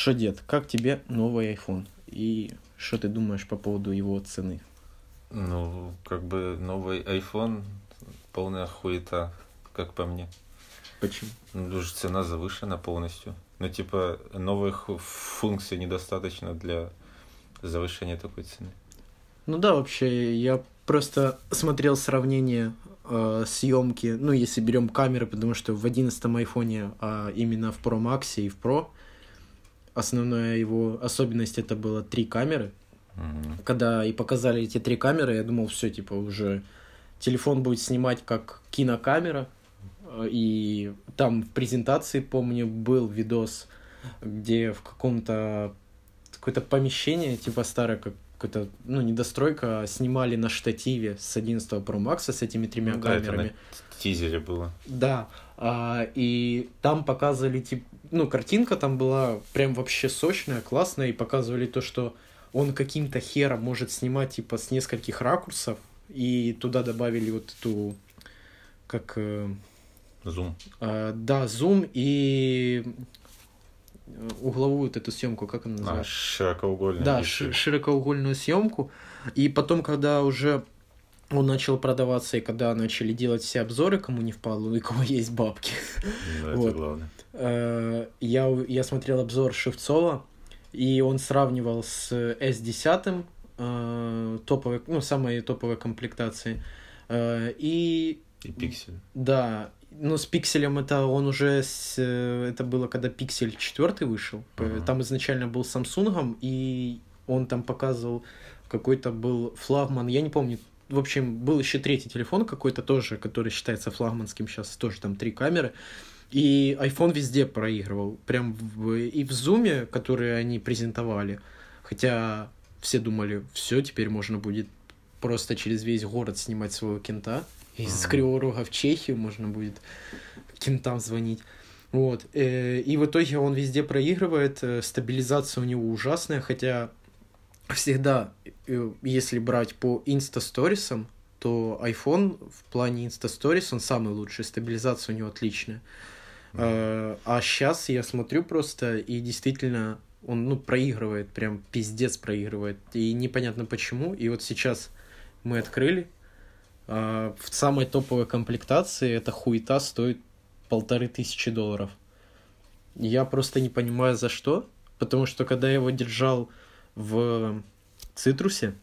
Что, дед, как тебе новый iPhone? И что ты думаешь по поводу его цены? Ну, как бы новый iPhone полная хуета, как по мне. Почему? Ну, уже цена завышена полностью. Ну, типа, новых функций недостаточно для завышения такой цены. Ну да, вообще, я просто смотрел сравнение э, съемки, ну, если берем камеры, потому что в 11 айфоне, а именно в Pro Max и в Pro, основная его особенность это было три камеры. Мгм. Когда и показали эти три камеры, я думал, все, типа, уже телефон будет снимать как кинокамера. Э, И там в презентации, помню, был видос, где в каком-то какое-то помещение, типа старое, как какая-то, ну, недостройка, снимали на штативе с 11 Pro Max с этими тремя Ну да, это камерами. на тизере было. Да, а, и там показывали, тип, ну, картинка там была прям вообще сочная, классная, и показывали то, что он каким-то хером может снимать, типа, с нескольких ракурсов, и туда добавили вот эту, как, э, Зум. а, да, зум и э, угловую вот эту съемку, как она А, называется? широкоугольный. Да, если- ши- широкоугольную съемку. И потом, когда уже он начал продаваться, и когда начали делать все обзоры, кому не впадло, и кого есть бабки, Да, это вот. главное. Э, я, я смотрел обзор Шевцова, и он сравнивал с S10, э, топовой, ну, самой топовой комплектации. Э, И И пиксель. да, ну с пикселем это он уже с, э, это было когда пиксель 4 вышел. Ага. Там изначально был Samsung, и он там показывал какой-то был флагман, я не помню. В общем, был еще третий телефон какой-то тоже, который считается флагманским сейчас, тоже там три камеры. И iPhone везде проигрывал. Прям в, и в зуме, который они презентовали. Хотя все думали, все, теперь можно будет просто через весь город снимать своего кента. Из Ага. Кривого Рога в Чехию можно будет кентам звонить. Вот. э, И в итоге он везде проигрывает. э, Стабилизация у него ужасная, хотя всегда, э, если брать по инста-сторисам, то iPhone в плане инста-сторис он самый лучший, стабилизация у него отличная. Э, А сейчас я смотрю просто, и действительно он, ну, проигрывает, прям пиздец проигрывает. И непонятно почему. И вот сейчас мы открыли, а, в самой топовой комплектации эта хуета стоит полторы тысячи долларов. Я просто не понимаю за что, потому что когда я его держал в цитрусе,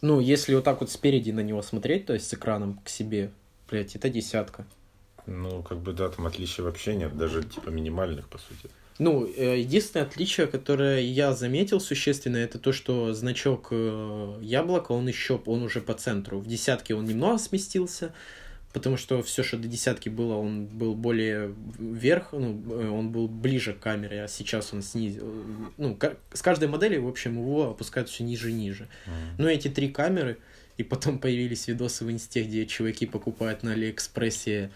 ну, если вот так вот спереди на него смотреть, то есть с экраном к себе, блядь, это десятка. Ну, как бы, да, там отличий вообще нет, даже, типа, минимальных, по сути. Ну, э, единственное отличие, которое я заметил существенно, это то, что значок э, яблока, он еще, он уже по центру. В десятке он немного сместился, потому что все, что до десятки было, он был более вверх, ну, э, он был ближе к камере, а сейчас он снизил. Ну, с каждой модели, в общем, его опускают все ниже и ниже. Ну, эти три камеры, и потом появились видосы в инсте, где чуваки покупают на Алиэкспрессе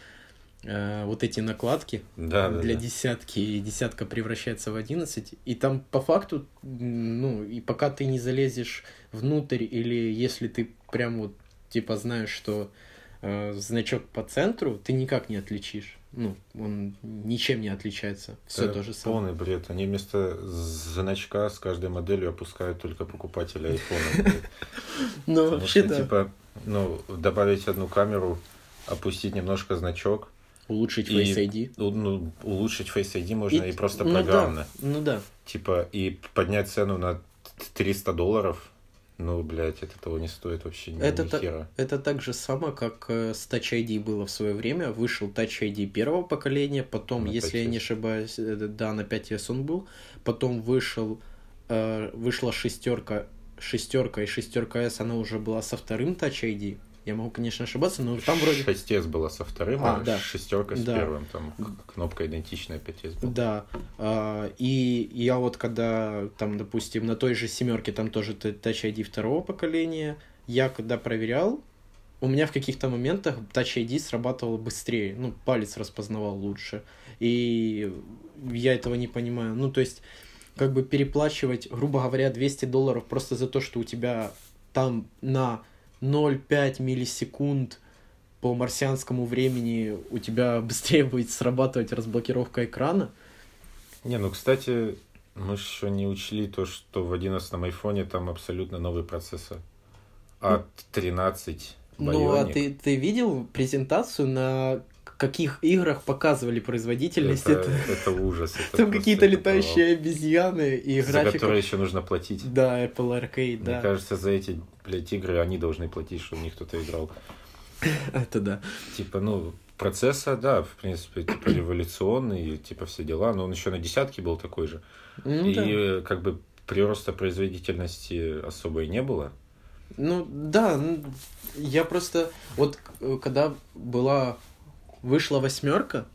э, вот эти накладки Да, для да. десятки, и десятка превращается в 11. И там по факту, ну, и пока ты не залезешь внутрь, или если ты прям вот, типа, знаешь, что э, значок по центру, ты никак не отличишь. Ну, он ничем не отличается. Все Это то же самое. Полный бред. Они вместо значка с каждой моделью опускают только покупателя айфона. Ну, вообще, да. типа, ну, добавить одну камеру, опустить немножко значок, Улучшить и- Face ID. ну, улучшить Face ID можно и, просто ну, программно. Да, ну да. Типа, и поднять цену на 300 долларов, ну, блядь, это того не стоит вообще ни, Это ни та- хера. Это так же само, как э, с Touch ID было в свое время. Вышел Touch ID первого поколения, потом, На если я не 5S. ошибаюсь, э, да, на 5S он был. Потом вышел, э, вышла шестерка, шестерка и шестерка S, она уже была со вторым Touch ID. Я могу, конечно, ошибаться, но там вроде... 6S была со вторым, А, а, да. шестерка с Да. первым. Там кнопка идентичная 5S была. Да, а, и я вот когда там, допустим, на той же семерке там тоже Touch ID второго поколения, я когда проверял, у меня в каких-то моментах Touch ID срабатывал быстрее, ну, палец распознавал лучше, и я этого не понимаю. Ну, то есть, как бы переплачивать, грубо говоря, 200 долларов просто за то, что у тебя там на 0,5 миллисекунд по марсианскому времени у тебя быстрее будет срабатывать разблокировка экрана. Не, ну, кстати, Мы еще не учли то, что в 11 айфоне там абсолютно новый процессор. А 13 Ну, а Bionic. ты, ты видел презентацию, на каких играх показывали производительность? это, Это- это ужас. это Там какие-то это летающие обезьяны и. За графика. которые еще нужно платить. Да, Apple Arcade, Мне да. кажется, за эти, блядь, игры они должны платить, чтобы в них кто-то играл. Это да. Типа, ну, процессор, да, в принципе, типа революционный, типа все дела, но он еще на десятке был такой же. Ну, и да. как бы прироста производительности особо и не было. Ну да, ну, я просто вот э, когда была вышла восьмерка,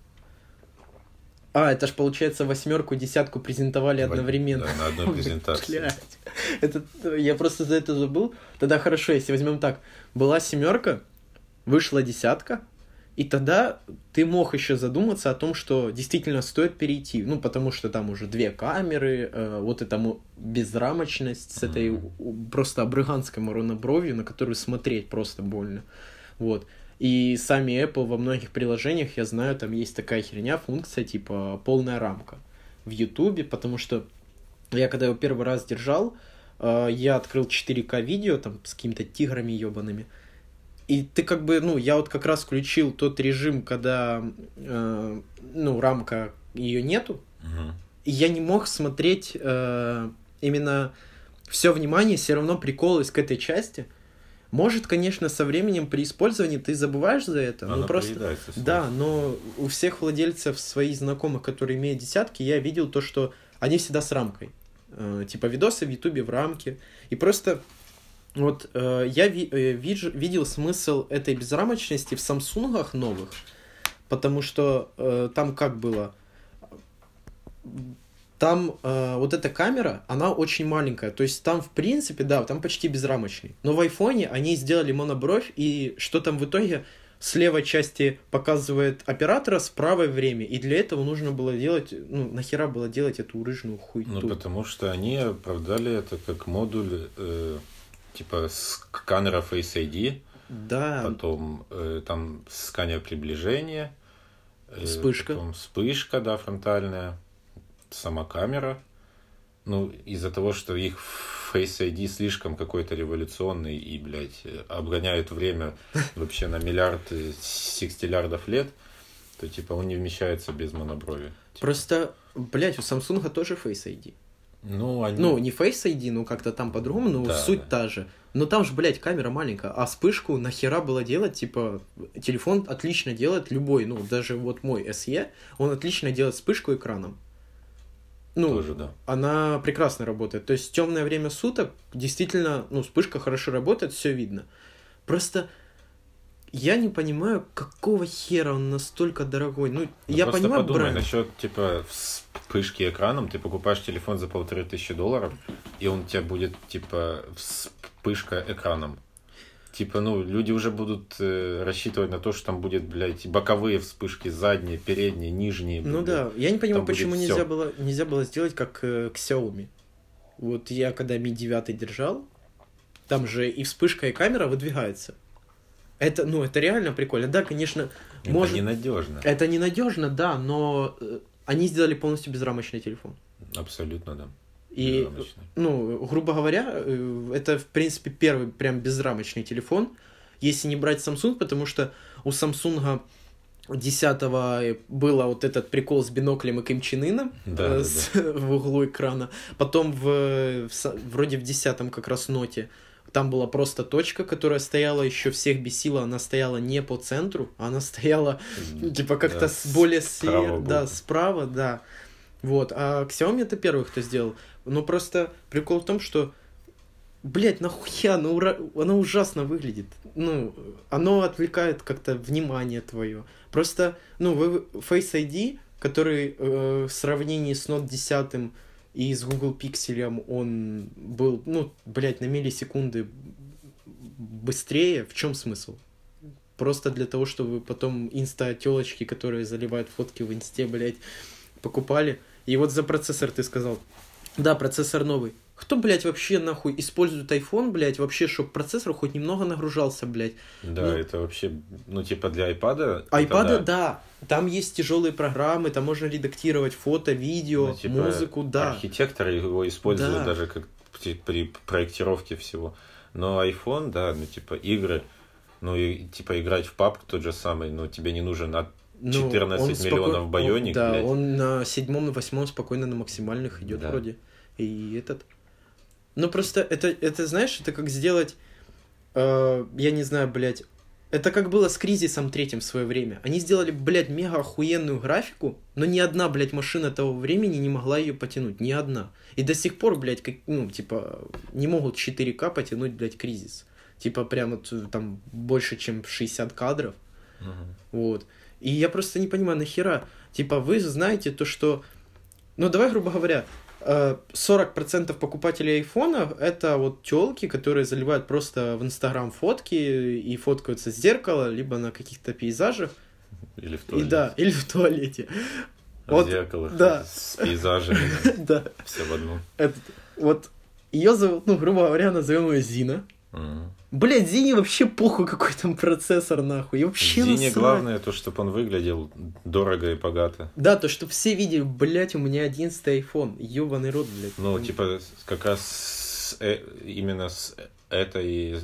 а это ж получается восьмерку, десятку презентовали В- одновременно. да, на одной презентации. Блядь. Это я просто за это забыл. Тогда хорошо, если возьмем так, была семерка, вышла десятка, и тогда ты мог еще задуматься о том, что действительно стоит перейти. Ну, потому что там уже две камеры, э, вот эта безрамочность с этой у- просто абрыганской моронобровью, на которую смотреть просто больно. Вот. И сами Apple во многих приложениях, я знаю, там есть такая херня, функция типа полная рамка в Ютубе, потому что я когда его первый раз держал, э, я открыл 4К видео там с какими-то тиграми ебаными. И ты как бы, ну, я вот как раз включил тот режим, когда, э, ну, рамка ее нету, Мгм. и я не мог смотреть э, именно все внимание, все равно приколываясь к этой части. Может, конечно, со временем при использовании ты забываешь за это, Она ну просто... Да, но у всех владельцев своих знакомых, которые имеют десятки, я видел то, что они всегда с рамкой. Э, типа видосы в Ютубе в рамке. И просто вот э, я ви- э, вижу- видел смысл этой безрамочности в Самсунгах новых, потому что э, там как было? Там э, вот эта камера, она очень маленькая. То есть там, в принципе, да, там почти безрамочный. Но в айфоне они сделали монобровь, и что там в итоге? С левой части показывает оператора, с правой время. И для этого нужно было делать, ну, нахера было делать эту рыжную хуйту. Ну, потому что они оправдали это как модуль, э, типа сканера Face ID, Да, потом э, там сканер приближения, э, Вспышка. потом вспышка, да, фронтальная, сама камера. Ну, из-за того, что их Face ID слишком какой-то революционный и, блядь, обгоняет время вообще на миллиард секстиллиардов лет, то, типа, он не вмещается без моноброви. Типа, просто, блядь, у Samsung тоже Face ID. Ну, они... Ну, не Face ID, ну как-то там по-другому, но Да, суть да. та же. Но там же, блядь, камера маленькая, а вспышку нахера было делать, типа, телефон отлично делает любой, ну, даже вот мой SE, он отлично делает вспышку экраном. Ну, Тоже, да. она прекрасно работает. То есть в темное время суток действительно, ну, вспышка хорошо работает, все видно. Просто я не понимаю, какого хера он настолько дорогой. Ну, Ну, я просто понимаю подумай бренд. насчет, типа, вспышки экраном. Ты покупаешь телефон за полторы тысячи долларов, и он у тебя будет, типа, вспышка экраном. Типа, ну, люди уже будут э, рассчитывать на то, что там будет, блядь, боковые вспышки, задние, передние, нижние. Ну блядь. да, я не понимаю, Там почему всё. нельзя было, нельзя было сделать как э, к Xiaomi. Вот я когда Mi 9 держал, там же и вспышка, и камера выдвигается. Это, ну, это реально прикольно. Да, конечно, Это может... ненадежно. Это ненадежно, да, но э, они сделали полностью безрамочный телефон. Абсолютно, да. И, ну, грубо говоря, э, это, в принципе, первый прям безрамочный телефон, если не брать Samsung, потому что у Samsung 10 было вот этот прикол с биноклем и Ким Чен Ыном Да, э, да, с- в углу экрана. Потом в, в са- вроде в 10 как раз ноте там была просто точка, которая стояла, еще всех бесила, она стояла не по центру, она стояла типа как-то Да, с более слева, да, справа, да. Вот, а Xiaomi это первый, кто сделал. Но просто прикол в том, что, блядь, нахуя, оно, ура... оно ужасно выглядит. Ну, оно отвлекает как-то внимание твое. Просто, ну, вы Face ID, который э, в сравнении с Note 10 и с Google Pixel, он был, ну, блядь, на миллисекунды быстрее. В чем смысл? Просто для того, чтобы потом инста-телочки, которые заливают фотки в инсте, блядь, покупали. И вот за процессор ты сказал. Да, процессор новый. Кто, блядь, вообще нахуй использует iPhone, блядь, вообще, чтобы процессор хоть немного нагружался, блядь. Да, Ну. это вообще, ну, типа для iPad. Айпада, это да. Там есть тяжелые программы, там можно редактировать фото, видео, Ну, типа, музыку, да. Архитекторы его используют Да. даже как при, при проектировке всего. Но iPhone, да, ну, типа, игры, ну, и, типа, играть в PUBG тот же самый, ну, тебе не нужен от Ну, 14 он миллионов споко- Bionic, он- Да, блядь. он на седьмом, на восьмом спокойно на максимальных идет Да. вроде. И этот. Ну просто это, это знаешь, это как сделать, э, я не знаю, блядь, это как было с кризисом третьим в свое время. Они сделали, блядь, мега охуенную графику, но ни одна, блядь, машина того времени не могла ее потянуть. Ни одна. И до сих пор, блядь, как, ну, типа, не могут 4К потянуть, блядь, кризис. Типа, прям вот э, там больше, чем 60 кадров. Мгм. Вот. И я просто не понимаю, нахера? Типа, вы знаете то, что... Ну, давай, грубо говоря, э, 40% покупателей айфона это вот телки, которые заливают просто в Инстаграм фотки и фоткаются с зеркала, либо на каких-то пейзажах. Или в И туалете. да, или в туалете. В вот, зеркалах, да. с пейзажами, Да. все в. Этот, вот ее зовут, ну, грубо говоря, назовем ее Зина. Мгм. Блять, Зине вообще похуй, какой там процессор, нахуй. И вообще Зине насрать. главное то, чтобы он выглядел дорого и богато. Да, то, что все видели, блять, у меня 11 iPhone. Ёбаный рот, блядь. Ну, типа, как раз с, э, именно с этой,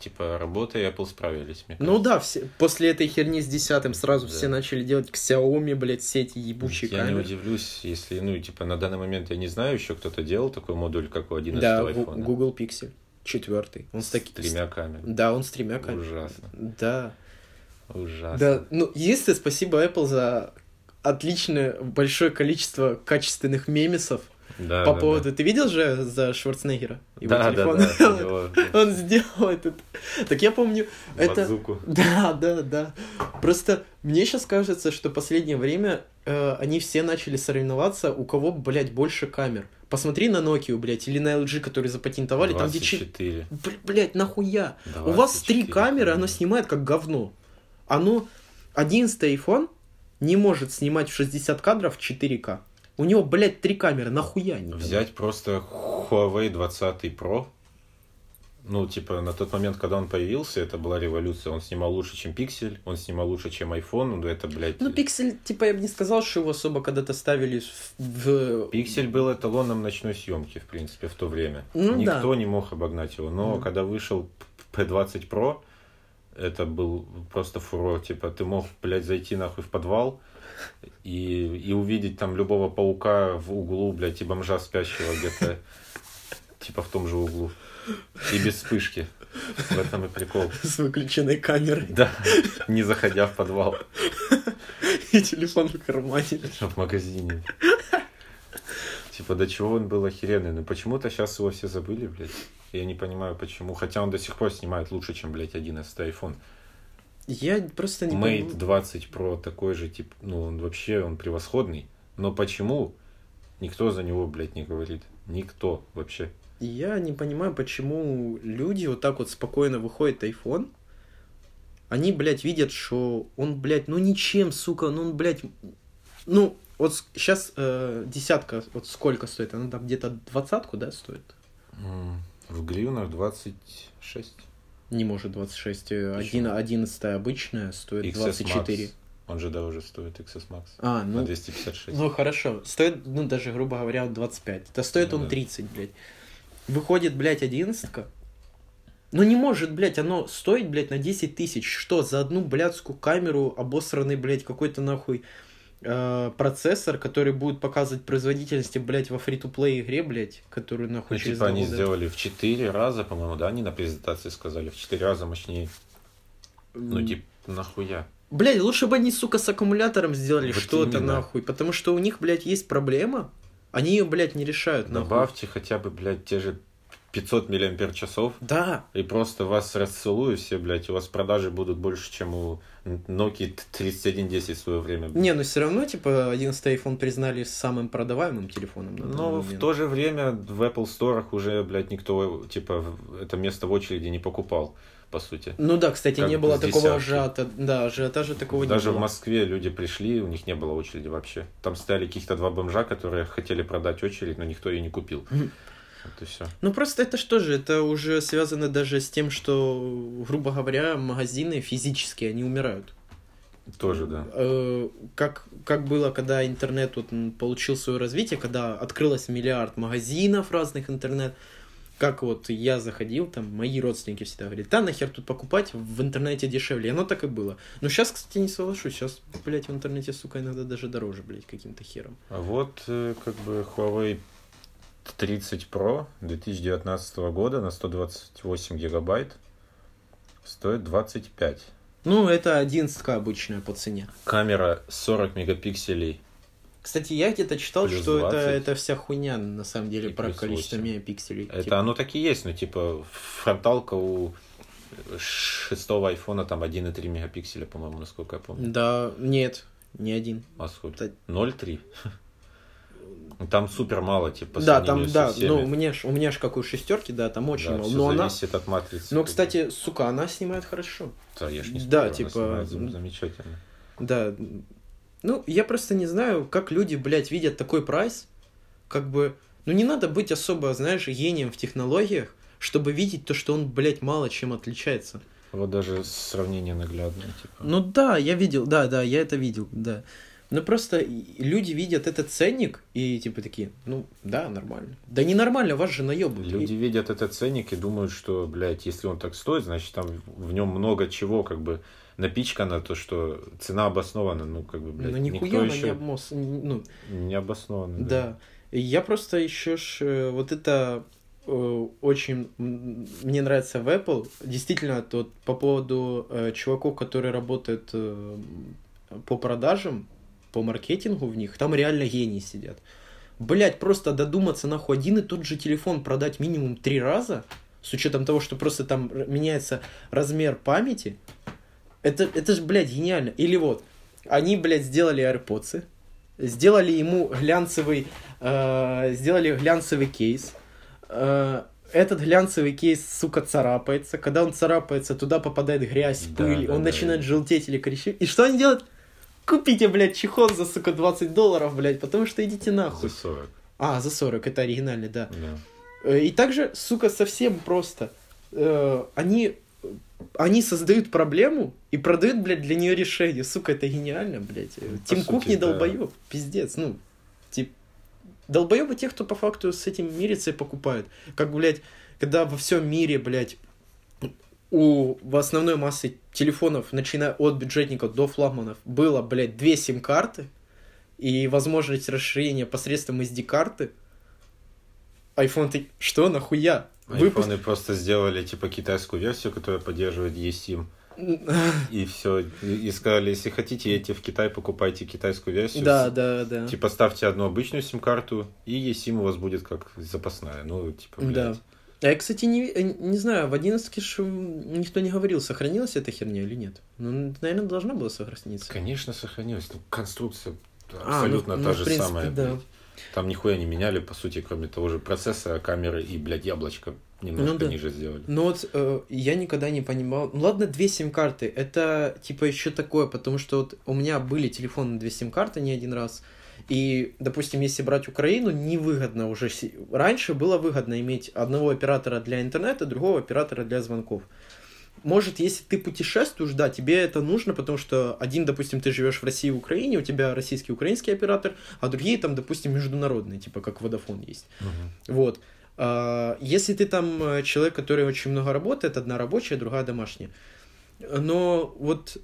типа, работой Apple справились, мне Ну кажется. да, все, после этой херни с десятым сразу Да. все начали делать Xiaomi, блядь, все эти ебучие Я не камеры. удивлюсь, если, ну, типа, на данный момент я не знаю, еще кто-то делал такой модуль, как у 11 Да, Гу- iPhone. Google Pixel. Четвертый. Он с, с таки- тремя камерами. Да, он с тремя камерами. Ужасно. Да. Ужасно. Да, ну, единственное, спасибо Apple за отличное большое количество качественных мемесов Да, по да, поводу... Ты видел же за Шварценеггера? Его Да, да, телефон? да, да, его Он сделал этот... Так я помню, это... базуку. Да, да, да. Просто мне сейчас кажется, что последнее время э, они все начали соревноваться, у кого, блядь, больше камер. Посмотри на Nokia, блядь, или на LG, которые запатентовали, там где... 24. Блядь, нахуя? У вас три 24 камеры, оно снимает как говно. Оно... 11 iPhone не может снимать в 60 кадров в 4К. У него, блядь, три камеры, нахуя они? Взять просто Huawei 20 Pro. Ну, типа, на тот момент, когда он появился, это была революция. Он снимал лучше, чем Pixel, он снимал лучше, чем iPhone. Ну, это, блядь... Ну, Pixel, типа, я бы не сказал, что его особо когда-то ставили в... Пиксель был эталоном ночной съемки, в принципе, в то время. Ну Никто да. не мог обогнать его. Но Мгм. когда вышел P20 Pro, это был просто фурор. Типа, ты мог, блядь, зайти нахуй в подвал и, и увидеть там любого паука в углу, блядь, и бомжа спящего где-то, типа, в том же углу. И без вспышки. В этом и прикол. с выключенной камерой Да, не заходя в подвал, и телефон в кармане. в магазине. Типа, до чего он был охеренный. Но почему-то сейчас его все забыли, блядь. Я не понимаю, почему. Хотя он до сих пор снимает лучше, чем, блядь, 11 iPhone. Я просто не Mate понимаю. 20 Pro такой же, тип, ну, он вообще, он превосходный. Но почему никто за него, блядь, не говорит? Никто вообще. Я не понимаю, почему люди вот так вот спокойно выходит iPhone. Они, блядь, видят, что он, блядь, ну ничем, сука, ну он, блядь, ну, вот сейчас десятка, вот сколько стоит? Она там где-то двадцатку, да, стоит? В гривнах 26. Не может 26. э? Один, 11 обычная стоит XS 24. Max. Он же дороже стоит XS Max. А, На ну, 256. Ну хорошо, стоит, ну даже грубо говоря, 25. Это стоит Ну он да. 30, блядь. Выходит, блядь, одиннадцатка. Ну не может, блядь, оно стоить, блядь, на 10 тысяч. Что, за одну блядскую камеру обосранный, блядь, какой-то нахуй э, процессор, который будет показывать производительности, блядь, во фри-то-плей игре, блядь, которую нахуй Ну, через типа, они года- сделали в 4 раза, по-моему, да, они на презентации сказали, в 4 раза мощнее. Ну, типа, нахуя? Блядь, лучше бы они, сука, с аккумулятором сделали Вот что-то, именно. нахуй. Потому что у них, блядь, есть проблема. Они ее, блядь, не решают, нахуй. Добавьте хотя бы, блядь, те же 500 миллиампер часов, Да, и просто вас расцелую все, блядь, у вас продажи будут больше, чем у Nokia 3110 в свое время. Не, но все равно, типа, 11 iPhone признали самым продаваемым телефоном. Но в момент. то же время в Apple Store уже, блядь, никто, типа, в- это место в очереди не покупал, по сути. Ну да, кстати, как не было такого ажиота. Да, ажиотажа такого Даже не в было. Москве люди пришли, у них не было очереди вообще. Там стояли каких-то два бомжа, которые хотели продать очередь, но никто ее не купил. Вот и все. Ну просто это что же, это уже связано даже с тем, что, грубо говоря, магазины физически, они умирают. Тоже, да. Э, как, как было, когда интернет вот получил свое развитие, когда открылось миллиард магазинов разных интернет, как вот я заходил, там мои родственники всегда говорили, да нахер тут покупать, в интернете дешевле. И оно так и было. Но сейчас, кстати, не соглашусь. Сейчас, блядь, в интернете, сука, иногда даже дороже, блядь, каким-то хером. А вот э, как бы Huawei 30 Pro 2019 года на 128 гигабайт стоит 25. Ну, это 11 обычная по цене. Камера 40 мегапикселей. Кстати, я где-то читал, Плюс что это, 20. это вся хуйня, на самом деле, И про количество 8. мегапикселей. Это Типа, оно так и есть, но типа фронталка у шестого айфона там 1,3 мегапикселя, по-моему, насколько я помню. Да, нет, не один. А сколько? Да. 0,3? Ну, Там супер мало, типа, да, там, да, всеми. ну, у меня ж, у меня ж как у шестерки, да, там очень Да, мало. Но она, от матрицы. но, кстати, сука, она снимает хорошо. Да, я ж не да, спорю, она типа, зам- замечательно. Да. Ну, я просто не знаю, как люди, блядь, видят такой прайс. Как бы, ну не надо быть особо, знаешь, гением в технологиях, чтобы видеть то, что он, блядь, мало чем отличается. Вот даже сравнение наглядное, типа. Ну да, я видел, да, да, я это видел, да. Но просто и- люди видят этот ценник и типа такие, ну да, нормально. Да не нормально, вас же наебывают. Люди видят этот ценник и думают, что, блядь, если он так стоит, значит там в нем много чего, как бы напичкано, то, что цена обоснована, ну, как бы, блядь, Ну нихуя она не еще обмос... Ну, не обоснована. да. И Я просто еще ж э, вот это э, очень мне нравится в Apple. Действительно, тот по поводу э, чуваков, которые работают э, по продажам, по маркетингу в них, там реально гении сидят. Блять, просто додуматься нахуй один и тот же телефон продать минимум три раза, с учетом того, что просто там меняется размер памяти, это, это же, блядь, гениально. Или вот, они, блядь, сделали AirPods, сделали ему глянцевый, э, сделали глянцевый кейс. Э, этот глянцевый кейс, сука, царапается. Когда он царапается, туда попадает грязь, Да, пыль, да, он да. начинает желтеть или коричневить. И что они делают? Купите, блядь, чехол за, сука, 20 долларов, блядь, потому что идите нахуй. За 40, А, за 40, это оригинальный, да. да. Э, И также, сука, совсем просто. Э, Они, они создают проблему и продают, блядь, для нее решение. Сука, это гениально, блядь. Ну, по Тим Кук сути, не да. долбоеб, пиздец. Ну, тип... Долбоебы те, кто по факту с этим мирится и покупают. Как, блядь, когда во всем мире, блядь, у в основной массы телефонов, начиная от бюджетников до флагманов, было, блядь, две сим-карты и возможность расширения посредством SD-карты, iPhone ты... Что, нахуя? Выпуск- Айфоны просто сделали, типа, китайскую версию, которая поддерживает eSIM. И все. И сказали, если хотите, едьте в Китай, покупайте китайскую версию. Да, да, да. Типа ставьте одну обычную сим-карту, и eSIM у вас будет как запасная. Ну, типа, блядь. Да. А я, кстати, не, не знаю, в 11 ж никто не говорил, сохранилась эта херня или нет. Ну, наверное, должна была сохраниться. Конечно, сохранилась. Ну, конструкция А, абсолютно ну, та ну, же принципе, самая. да. блядь. Там нихуя не меняли, по сути, кроме того же процессора, камеры и, блядь, яблочко немножко Ну да. ниже сделали. Но вот э, я никогда не понимал. Ну ладно, две сим-карты. Это типа еще такое, потому что вот у меня были телефоны две сим-карты не один раз. И, допустим, если брать Украину, невыгодно уже. Раньше было выгодно иметь одного оператора для интернета, другого оператора для звонков. Может, если ты путешествуешь, да, тебе это нужно, потому что один, допустим, ты живешь в России и Украине, у тебя российский украинский оператор, а другие там, допустим, международные, типа как Vodafone есть. Мгм. Вот. А, Если ты там э, человек, который очень много работает, одна рабочая, другая домашняя. Но вот,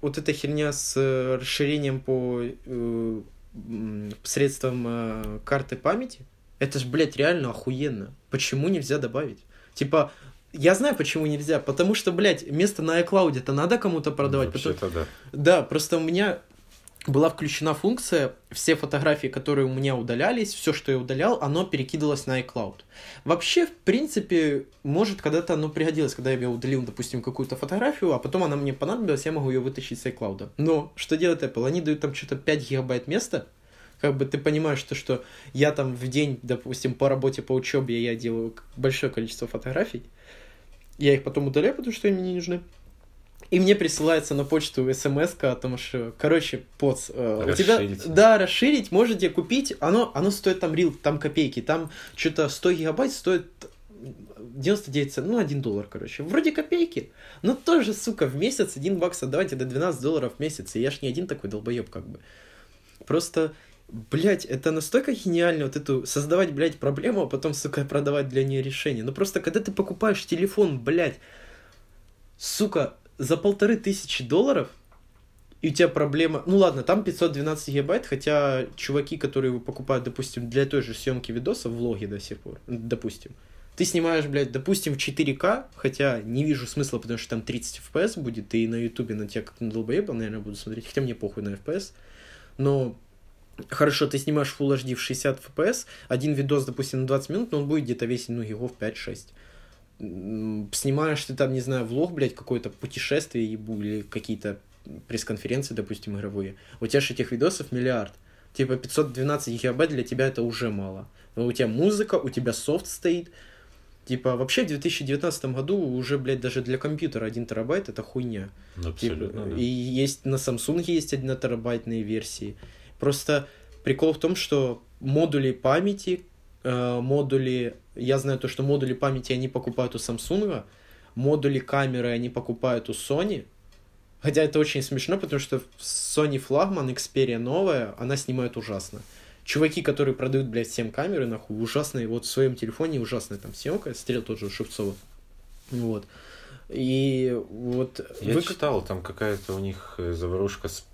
вот эта херня с э, расширением по э, средствам э, карты памяти, это ж, блядь, реально охуенно. Почему нельзя добавить? Типа, я знаю, почему нельзя. Потому что, блядь, место на iCloud это надо кому-то продавать. потому- Вообще-то да. да, просто у меня была включена функция, все фотографии, которые у меня удалялись, все, что я удалял, оно перекидывалось на iCloud. Вообще, в принципе, может, когда-то оно пригодилось, когда я удалил, допустим, какую-то фотографию, а потом она мне понадобилась, я могу ее вытащить с iCloud. Но что делает Apple? Они дают там что-то 5 гигабайт места, как бы ты понимаешь, что, что я там в день, допустим, по работе, по учебе, я делаю большое количество фотографий, я их потом удаляю, потому что они мне не нужны. И мне присылается на почту смс о том, что, короче, поц, э, у тебя, да, расширить, можете купить, оно, оно стоит там рил, там копейки, там что-то 100 гигабайт стоит 99 центов, ну, 1 доллар, короче. Вроде копейки, но тоже, сука, в месяц 1 бакс отдавать, это 12 долларов в месяц, и я ж не один такой долбоеб, как бы. Просто, блядь, это настолько гениально вот эту создавать, блядь, проблему, а потом, сука, продавать для нее решение. Ну, просто, когда ты покупаешь телефон, блядь, сука, за полторы тысячи долларов, и у тебя проблема... Ну ладно, там 512 гигабайт, хотя чуваки, которые его покупают, допустим, для той же съемки видоса, влоги до сих пор, допустим, ты снимаешь, блядь, допустим, в 4К, хотя не вижу смысла, потому что там 30 FPS будет, и на Ютубе на тебя как на долбоеба, наверное, буду смотреть, хотя мне похуй на FPS, но Хорошо, ты снимаешь Full HD в 60 FPS, один видос, допустим, на 20 минут, но он будет где-то весить, ну, его в 5-6 снимаешь ты там, не знаю, влог, блядь, какое-то путешествие или какие-то пресс-конференции, допустим, игровые. У тебя же этих видосов миллиард. Типа 512 гигабайт для тебя это уже мало. Но у тебя музыка, у тебя софт стоит. Типа, вообще в 2019 году уже, блядь, даже для компьютера 1 терабайт это хуйня. Ну, абсолютно, типа, да. И есть на Samsung есть 1 терабайтные версии. Просто прикол в том, что модули памяти, э, модули я знаю то, что модули памяти они покупают у Samsung, модули камеры они покупают у Sony. Хотя это очень смешно, потому что Sony флагман, Xperia новая, она снимает ужасно. Чуваки, которые продают, блядь, 7 камеры, нахуй, ужасные, вот в своем телефоне ужасная там съемка, стрел тот же у Шевцова. Вот. И вот... Я вы... читал, там какая-то у них э, заварушка с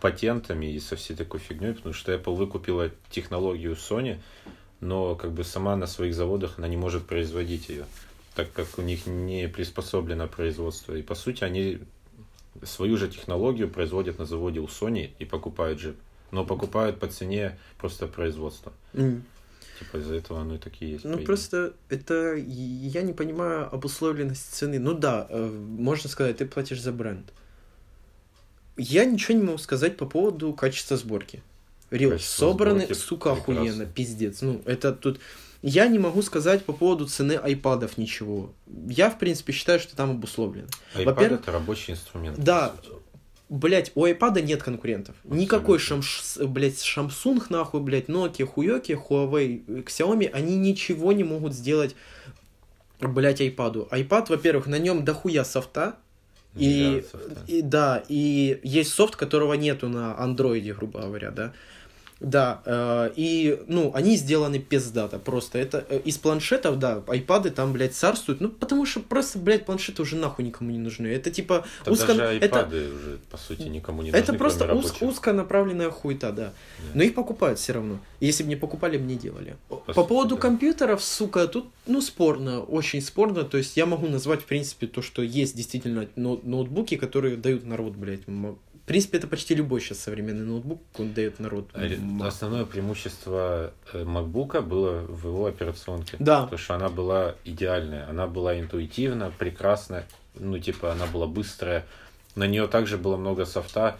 патентами и со всей такой фигней, потому что Apple выкупила технологию Sony, но как бы сама на своих заводах она не может производить ее, так как у них не приспособлено производство. И по сути они свою же технологию производят на заводе у Sony и покупают же, но покупают по цене просто производства. Mm. Типа из-за этого оно и такие есть. Ну просто это я не понимаю обусловленность цены. Ну да, э, можно сказать, ты платишь за бренд. Я ничего не могу сказать по поводу качества сборки. Рил, собраны, сборки сука, прекрасно. охуенно, пиздец. Ну, это тут... Я не могу сказать по поводу цены айпадов ничего. Я, в принципе, считаю, что там обусловлено. Айпад это рабочий инструмент. Да, блять, у айпада нет конкурентов. Абсолютно. Никакой шам, блять, Samsung, нахуй, блять, Nokia, Хуёки, Huawei, Xiaomi, они ничего не могут сделать, блять, айпаду. Айпад, во-первых, на нем дохуя софта, и, и да, и есть софт, которого нету на андроиде, грубо говоря, да. Да, э, и, ну, они сделаны пиздато, просто. Это э, из планшетов, да, айпады там, блядь, царствуют, ну, потому что просто, блядь, планшеты уже нахуй никому не нужны, это типа... Да узко... даже айпады это... уже, по сути, никому не нужны, Это просто уз... узконаправленная хуйта, да, Нет. но их покупают все равно, если бы не покупали, бы не делали. По, по сути, поводу да. компьютеров, сука, тут, ну, спорно, очень спорно, то есть я могу назвать, в принципе, то, что есть действительно ноутбуки, которые дают народ, блядь, в принципе, это почти любой сейчас современный ноутбук, он дает народ. А основное преимущество э, MacBook было в его операционке. Да. Потому что она была идеальная, она была интуитивна, прекрасная, ну, типа, она была быстрая. На нее также было много софта,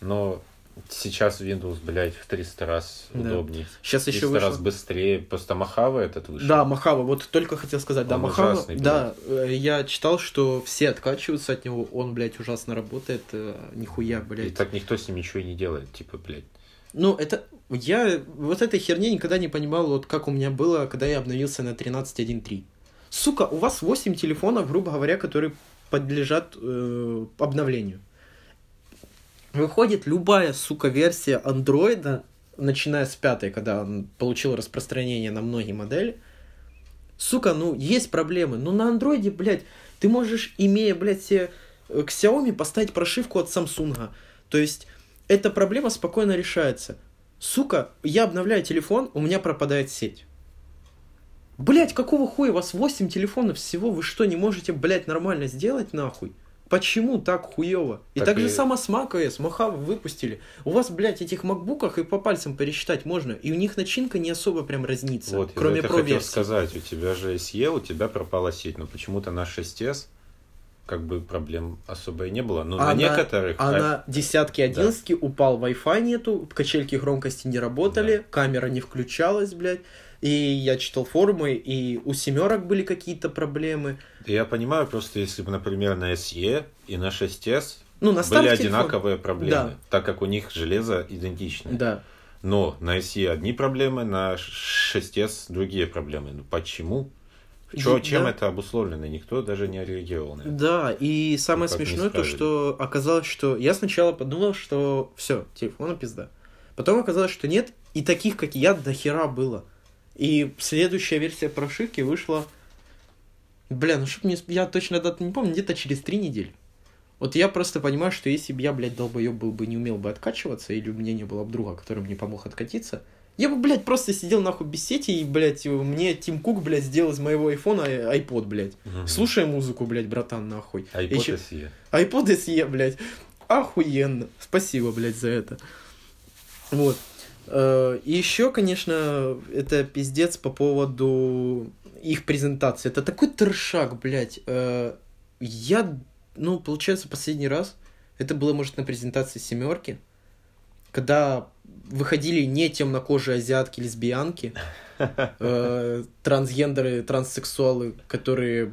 но Сейчас Windows, блядь, в 300 раз да. удобнее. Сейчас еще вышло... раз быстрее. Просто Махава этот вышел. Да, Махава. Вот только хотел сказать. Он да, Махава. Ужасный, да. Э, я читал, что все откачиваются от него. Он, блядь, ужасно работает. Э, нихуя, блядь. И так никто с ним ничего и не делает. Типа, блядь. Ну, это... Я вот этой херни никогда не понимал, вот как у меня было, когда я обновился на 13.1.3. Сука, у вас 8 телефонов, грубо говоря, которые подлежат э, обновлению выходит любая, сука, версия андроида, начиная с пятой, когда он получил распространение на многие модели, сука, ну, есть проблемы. Но на андроиде, блядь, ты можешь, имея, блядь, себе э, к Xiaomi поставить прошивку от Samsung. То есть, эта проблема спокойно решается. Сука, я обновляю телефон, у меня пропадает сеть. Блять, какого хуя у вас 8 телефонов всего? Вы что, не можете, блядь, нормально сделать нахуй? Почему так хуево? И так, так и... же само с macOS, Mojave выпустили. У вас, блядь, этих макбуках и по пальцам пересчитать можно, и у них начинка не особо прям разнится, вот, кроме про хотел сказать, у тебя же SE, у тебя пропала сеть, но почему-то на 6S как бы проблем особо и не было. Но а на некоторых... А на десятки одиннадцатки да. упал Wi-Fi нету, качельки громкости не работали, да. камера не включалась, блядь. И я читал форумы, и у семерок были какие-то проблемы. Я понимаю, просто если бы, например, на SE и на 6S ну, на были одинаковые телефон. проблемы, да. так как у них железо идентичное. Да. Но на SE одни проблемы, на 6S другие проблемы. Ну почему? Чё, чем да. это обусловлено? Никто даже не реагировал на это. Да, и самое ну, смешное то, что оказалось, что я сначала подумал, что все, телефону пизда. Потом оказалось, что нет, и таких, как я, до хера было. И следующая версия прошивки вышла... Бля, ну чтоб мне... Я точно дату не помню, где-то через три недели. Вот я просто понимаю, что если бы я, блядь, долбоеб был бы, не умел бы откачиваться, или у меня не было бы друга, который мне помог откатиться, я бы, блядь, просто сидел нахуй без сети, и, блядь, мне Тим Кук, блядь, сделал из моего айфона iPod, блядь. Угу. Слушай музыку, блядь, братан, нахуй. iPod Еще... SE. iPod SE, блядь. Охуенно. Спасибо, блядь, за это. Вот. Э, и еще, конечно, это пиздец по поводу их презентации. Это такой трешак, блядь. Э, я, ну, получается, последний раз, это было, может, на презентации семерки, когда выходили не темнокожие азиатки, лесбиянки, э, трансгендеры, транссексуалы, которые,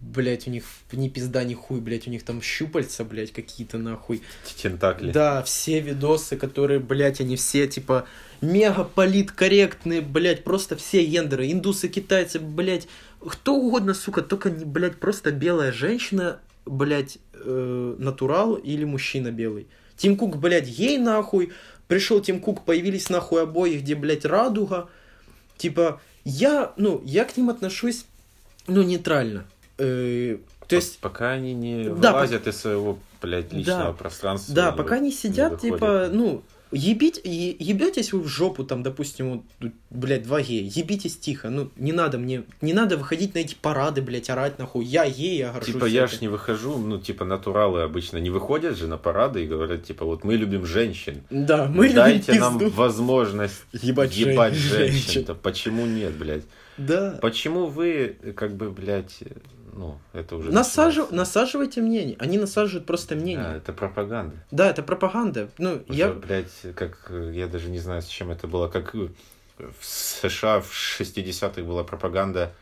блядь, у них ни пизда, ни хуй, блядь, у них там щупальца, блядь, какие-то нахуй. Тентакли. Да, все видосы, которые, блядь, они все, типа, мега политкорректные, блядь, просто все гендеры, индусы, китайцы, блядь, кто угодно, сука, только не, блядь, просто белая женщина, блядь, э, натурал или мужчина белый. Тим Кук, блядь, ей нахуй, пришел Тим Кук, появились нахуй обои, где, блядь, радуга. Типа, я, ну, я к ним отношусь, ну, нейтрально. Э, то есть... Пока они не да, вылазят по... из своего, блядь, личного да, пространства. Да, пока они сидят, не типа, ну, ебить, ебетесь вы в жопу, там, допустим, вот, блядь, два гея, ебитесь тихо, ну, не надо мне, не надо выходить на эти парады, блядь, орать нахуй, я гей, я горжусь. Типа, я ж не выхожу, ну, типа, натуралы обычно не выходят же на парады и говорят, типа, вот мы любим женщин. Да, мы Дайте любим нам возможность ебать, ебать женщин. женщин. Почему нет, блядь? Да. Почему вы, как бы, блядь, ну, это уже... Насажив... Насаживайте мнение. Они насаживают просто мнение. Да, это пропаганда. Да, это пропаганда. Ну, уже, я... блядь, как... Я даже не знаю, с чем это было. Как в США в 60-х была пропаганда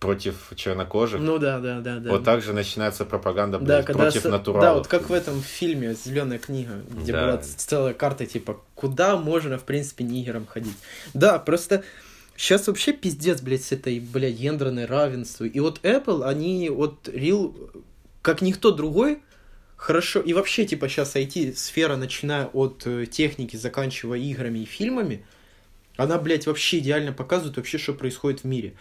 против чернокожих. Ну да, да, да, да. Вот так же начинается пропаганда блядь, да, против с... натуралов. Да, вот как в этом фильме Зеленая книга, где да. была целая карта, типа, куда можно, в принципе, нигерам ходить. Да, просто Сейчас вообще пиздец, блядь, с этой, блядь, гендерной равенству. И вот Apple, они вот Real, как никто другой, хорошо. И вообще, типа, сейчас IT-сфера, начиная от э, техники, заканчивая играми и фильмами, она, блядь, вообще идеально показывает вообще, что происходит в мире.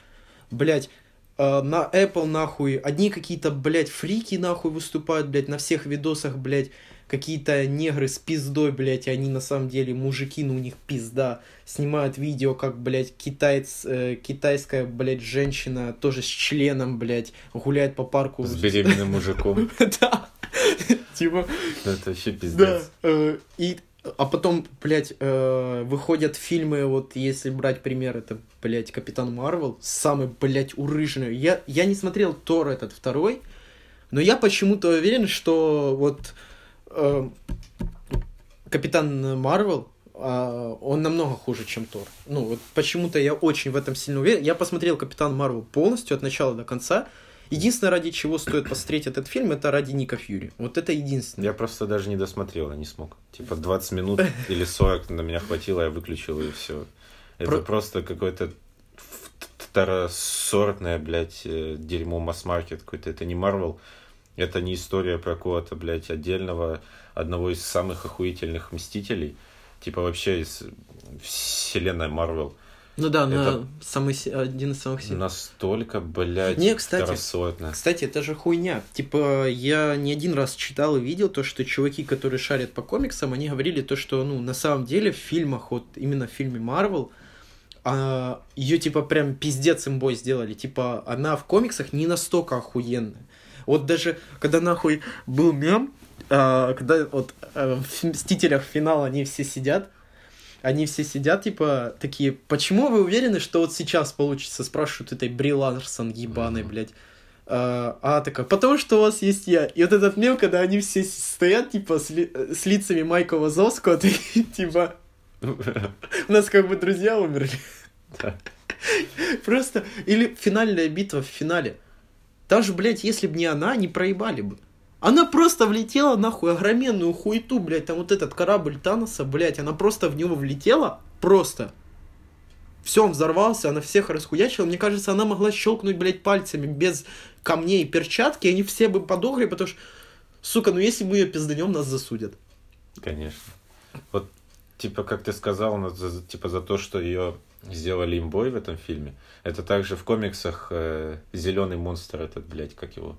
Блядь, э, на Apple, нахуй, одни какие-то, блядь, фрики, нахуй, выступают, блядь, на всех видосах, блядь, какие-то негры с пиздой, блядь, они на самом деле мужики, ну у них пизда. Снимают видео, как, блядь, китайц, э, китайская, блядь, женщина тоже с членом, блядь, гуляет по парку. С беременным мужиком. Да. Типа... Это вообще пиздец. Э, и а потом, блядь, э, выходят фильмы, вот если брать пример, это, блядь, Капитан Марвел, самый, блядь, урыжный. Я, я не смотрел Тор этот второй, но я почему-то уверен, что вот э, Капитан Марвел, э, он намного хуже, чем Тор. Ну, вот почему-то я очень в этом сильно уверен. Я посмотрел Капитан Марвел полностью, от начала до конца. Единственное, ради чего стоит посмотреть этот фильм, это ради Ника Фьюри. Вот это единственное. Я просто даже не досмотрел, я не смог. Типа 20 минут или 40 на меня хватило, я выключил и все. Это Про... просто какой-то второсортное, блядь, э, дерьмо масс-маркет какой-то. Это не Марвел. Это не история про кого-то, блядь, отдельного, одного из самых охуительных мстителей. Типа вообще из вселенной Марвел. Ну да, это на самый, один из самых сильных. Настолько, блядь, не, кстати, кстати, это же хуйня. Типа, я не один раз читал и видел то, что чуваки, которые шарят по комиксам, они говорили то, что, ну, на самом деле в фильмах, вот именно в фильме Марвел, а, ее типа прям пиздец имбой сделали. Типа, она в комиксах не настолько охуенная. Вот даже когда нахуй был мем, а, когда вот а, в Мстителях финал они все сидят, они все сидят, типа, такие, почему вы уверены, что вот сейчас получится, спрашивают этой Бри Ларсон ебаной, mm-hmm. блядь. А, а такая, потому что у вас есть я. И вот этот мем, когда они все стоят, типа, с, ли, с лицами Майка Вазовского, типа, у нас как бы друзья умерли. Просто, или финальная битва в финале. Даже, блядь, если бы не она, не проебали бы. Она просто влетела нахуй огроменную хуету, блядь, там вот этот корабль Таноса, блядь, она просто в него влетела, просто. Все, он взорвался, она всех расхуячила. Мне кажется, она могла щелкнуть, блядь, пальцами без камней и перчатки, и они все бы подохли, потому что, сука, ну если мы ее пизданем, нас засудят. Конечно. Вот, типа, как ты сказал, за, типа, за то, что ее сделали имбой в этом фильме. Это также в комиксах э, зеленый монстр этот, блядь, как его?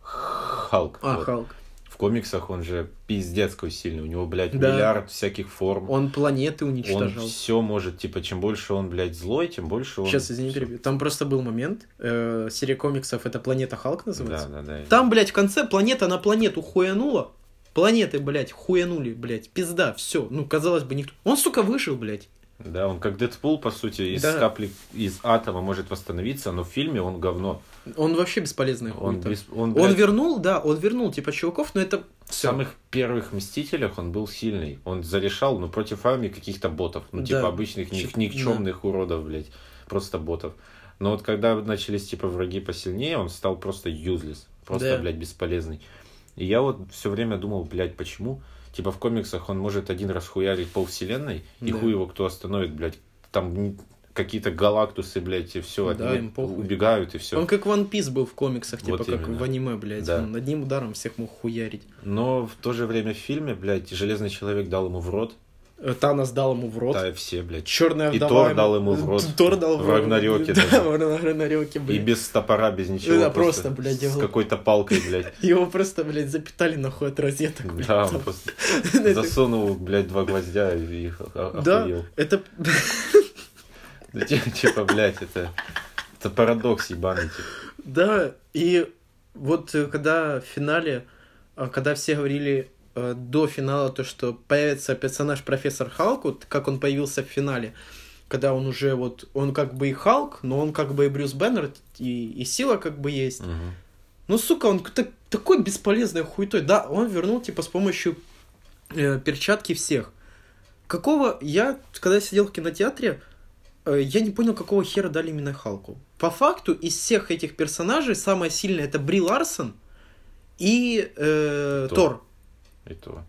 Халк. А, вот. Халк. В комиксах он же пиздец какой сильный. У него, блядь, да. миллиард всяких форм. Он планеты уничтожал. Он все может, типа, чем больше он, блядь, злой, тем больше он... Сейчас, извини, перебью. Там просто был момент, э, серия комиксов, это «Планета Халк» называется? Да, да, да. Там, блядь, в конце планета на планету хуянула, Планеты, блядь, хуянули, блядь, пизда, все. Ну, казалось бы, никто... Он, сука, вышел, блядь. Да, он как Дэдпул, по сути, из да. капли, из атома может восстановиться, но в фильме он говно. Он вообще бесполезный. Он, без, он, блядь... он вернул, да, он вернул, типа, чуваков, но это... В самых первых Мстителях он был сильный. Он зарешал, ну, против армии каких-то ботов. Ну, типа, да. обычных ник- никчемных да. уродов, блядь. Просто ботов. Но вот когда начались, типа, враги посильнее, он стал просто useless. Просто, да. блядь, бесполезный. И я вот все время думал, блядь, почему? Типа в комиксах он может один раз хуярить полвселенной, да. и хуй его кто остановит, блядь. Там какие-то галактусы, блядь, и все, да, им убегают, и все. Он как One Piece был в комиксах, типа вот как именно. в аниме, блядь. Да. Он одним ударом всех мог хуярить. Но в то же время в фильме, блядь, Железный Человек дал ему в рот, Танос дал ему в рот. Да, все, блядь. Черная вдова. И Тор дал ему в рот. Тор дал в Рагнарёке. Да, в Рагнарёке, блядь. И без топора, без ничего. Да, просто, блядь. С какой-то палкой, блядь. Его просто, блядь, запитали нахуй от розеток, блядь. Да, он просто засунул, блядь, два гвоздя и их. Да, это... Типа, блядь, это... Это парадокс ебаный, типа. Да, и вот э, когда в финале, а, когда все говорили, э, до финала то, что появится персонаж профессор Халк, вот как он появился в финале, когда он уже вот, он как бы и Халк, но он как бы и Брюс Беннер, и, и сила как бы есть. Угу. Ну, сука, он так, такой бесполезный хуйтой. Да, он вернул, типа, с помощью э, перчатки всех. Какого... Я, когда сидел в кинотеатре, э, я не понял, какого хера дали именно Халку. По факту, из всех этих персонажей, самое сильное это Бри Ларсон и э, Тор. Тор. И то.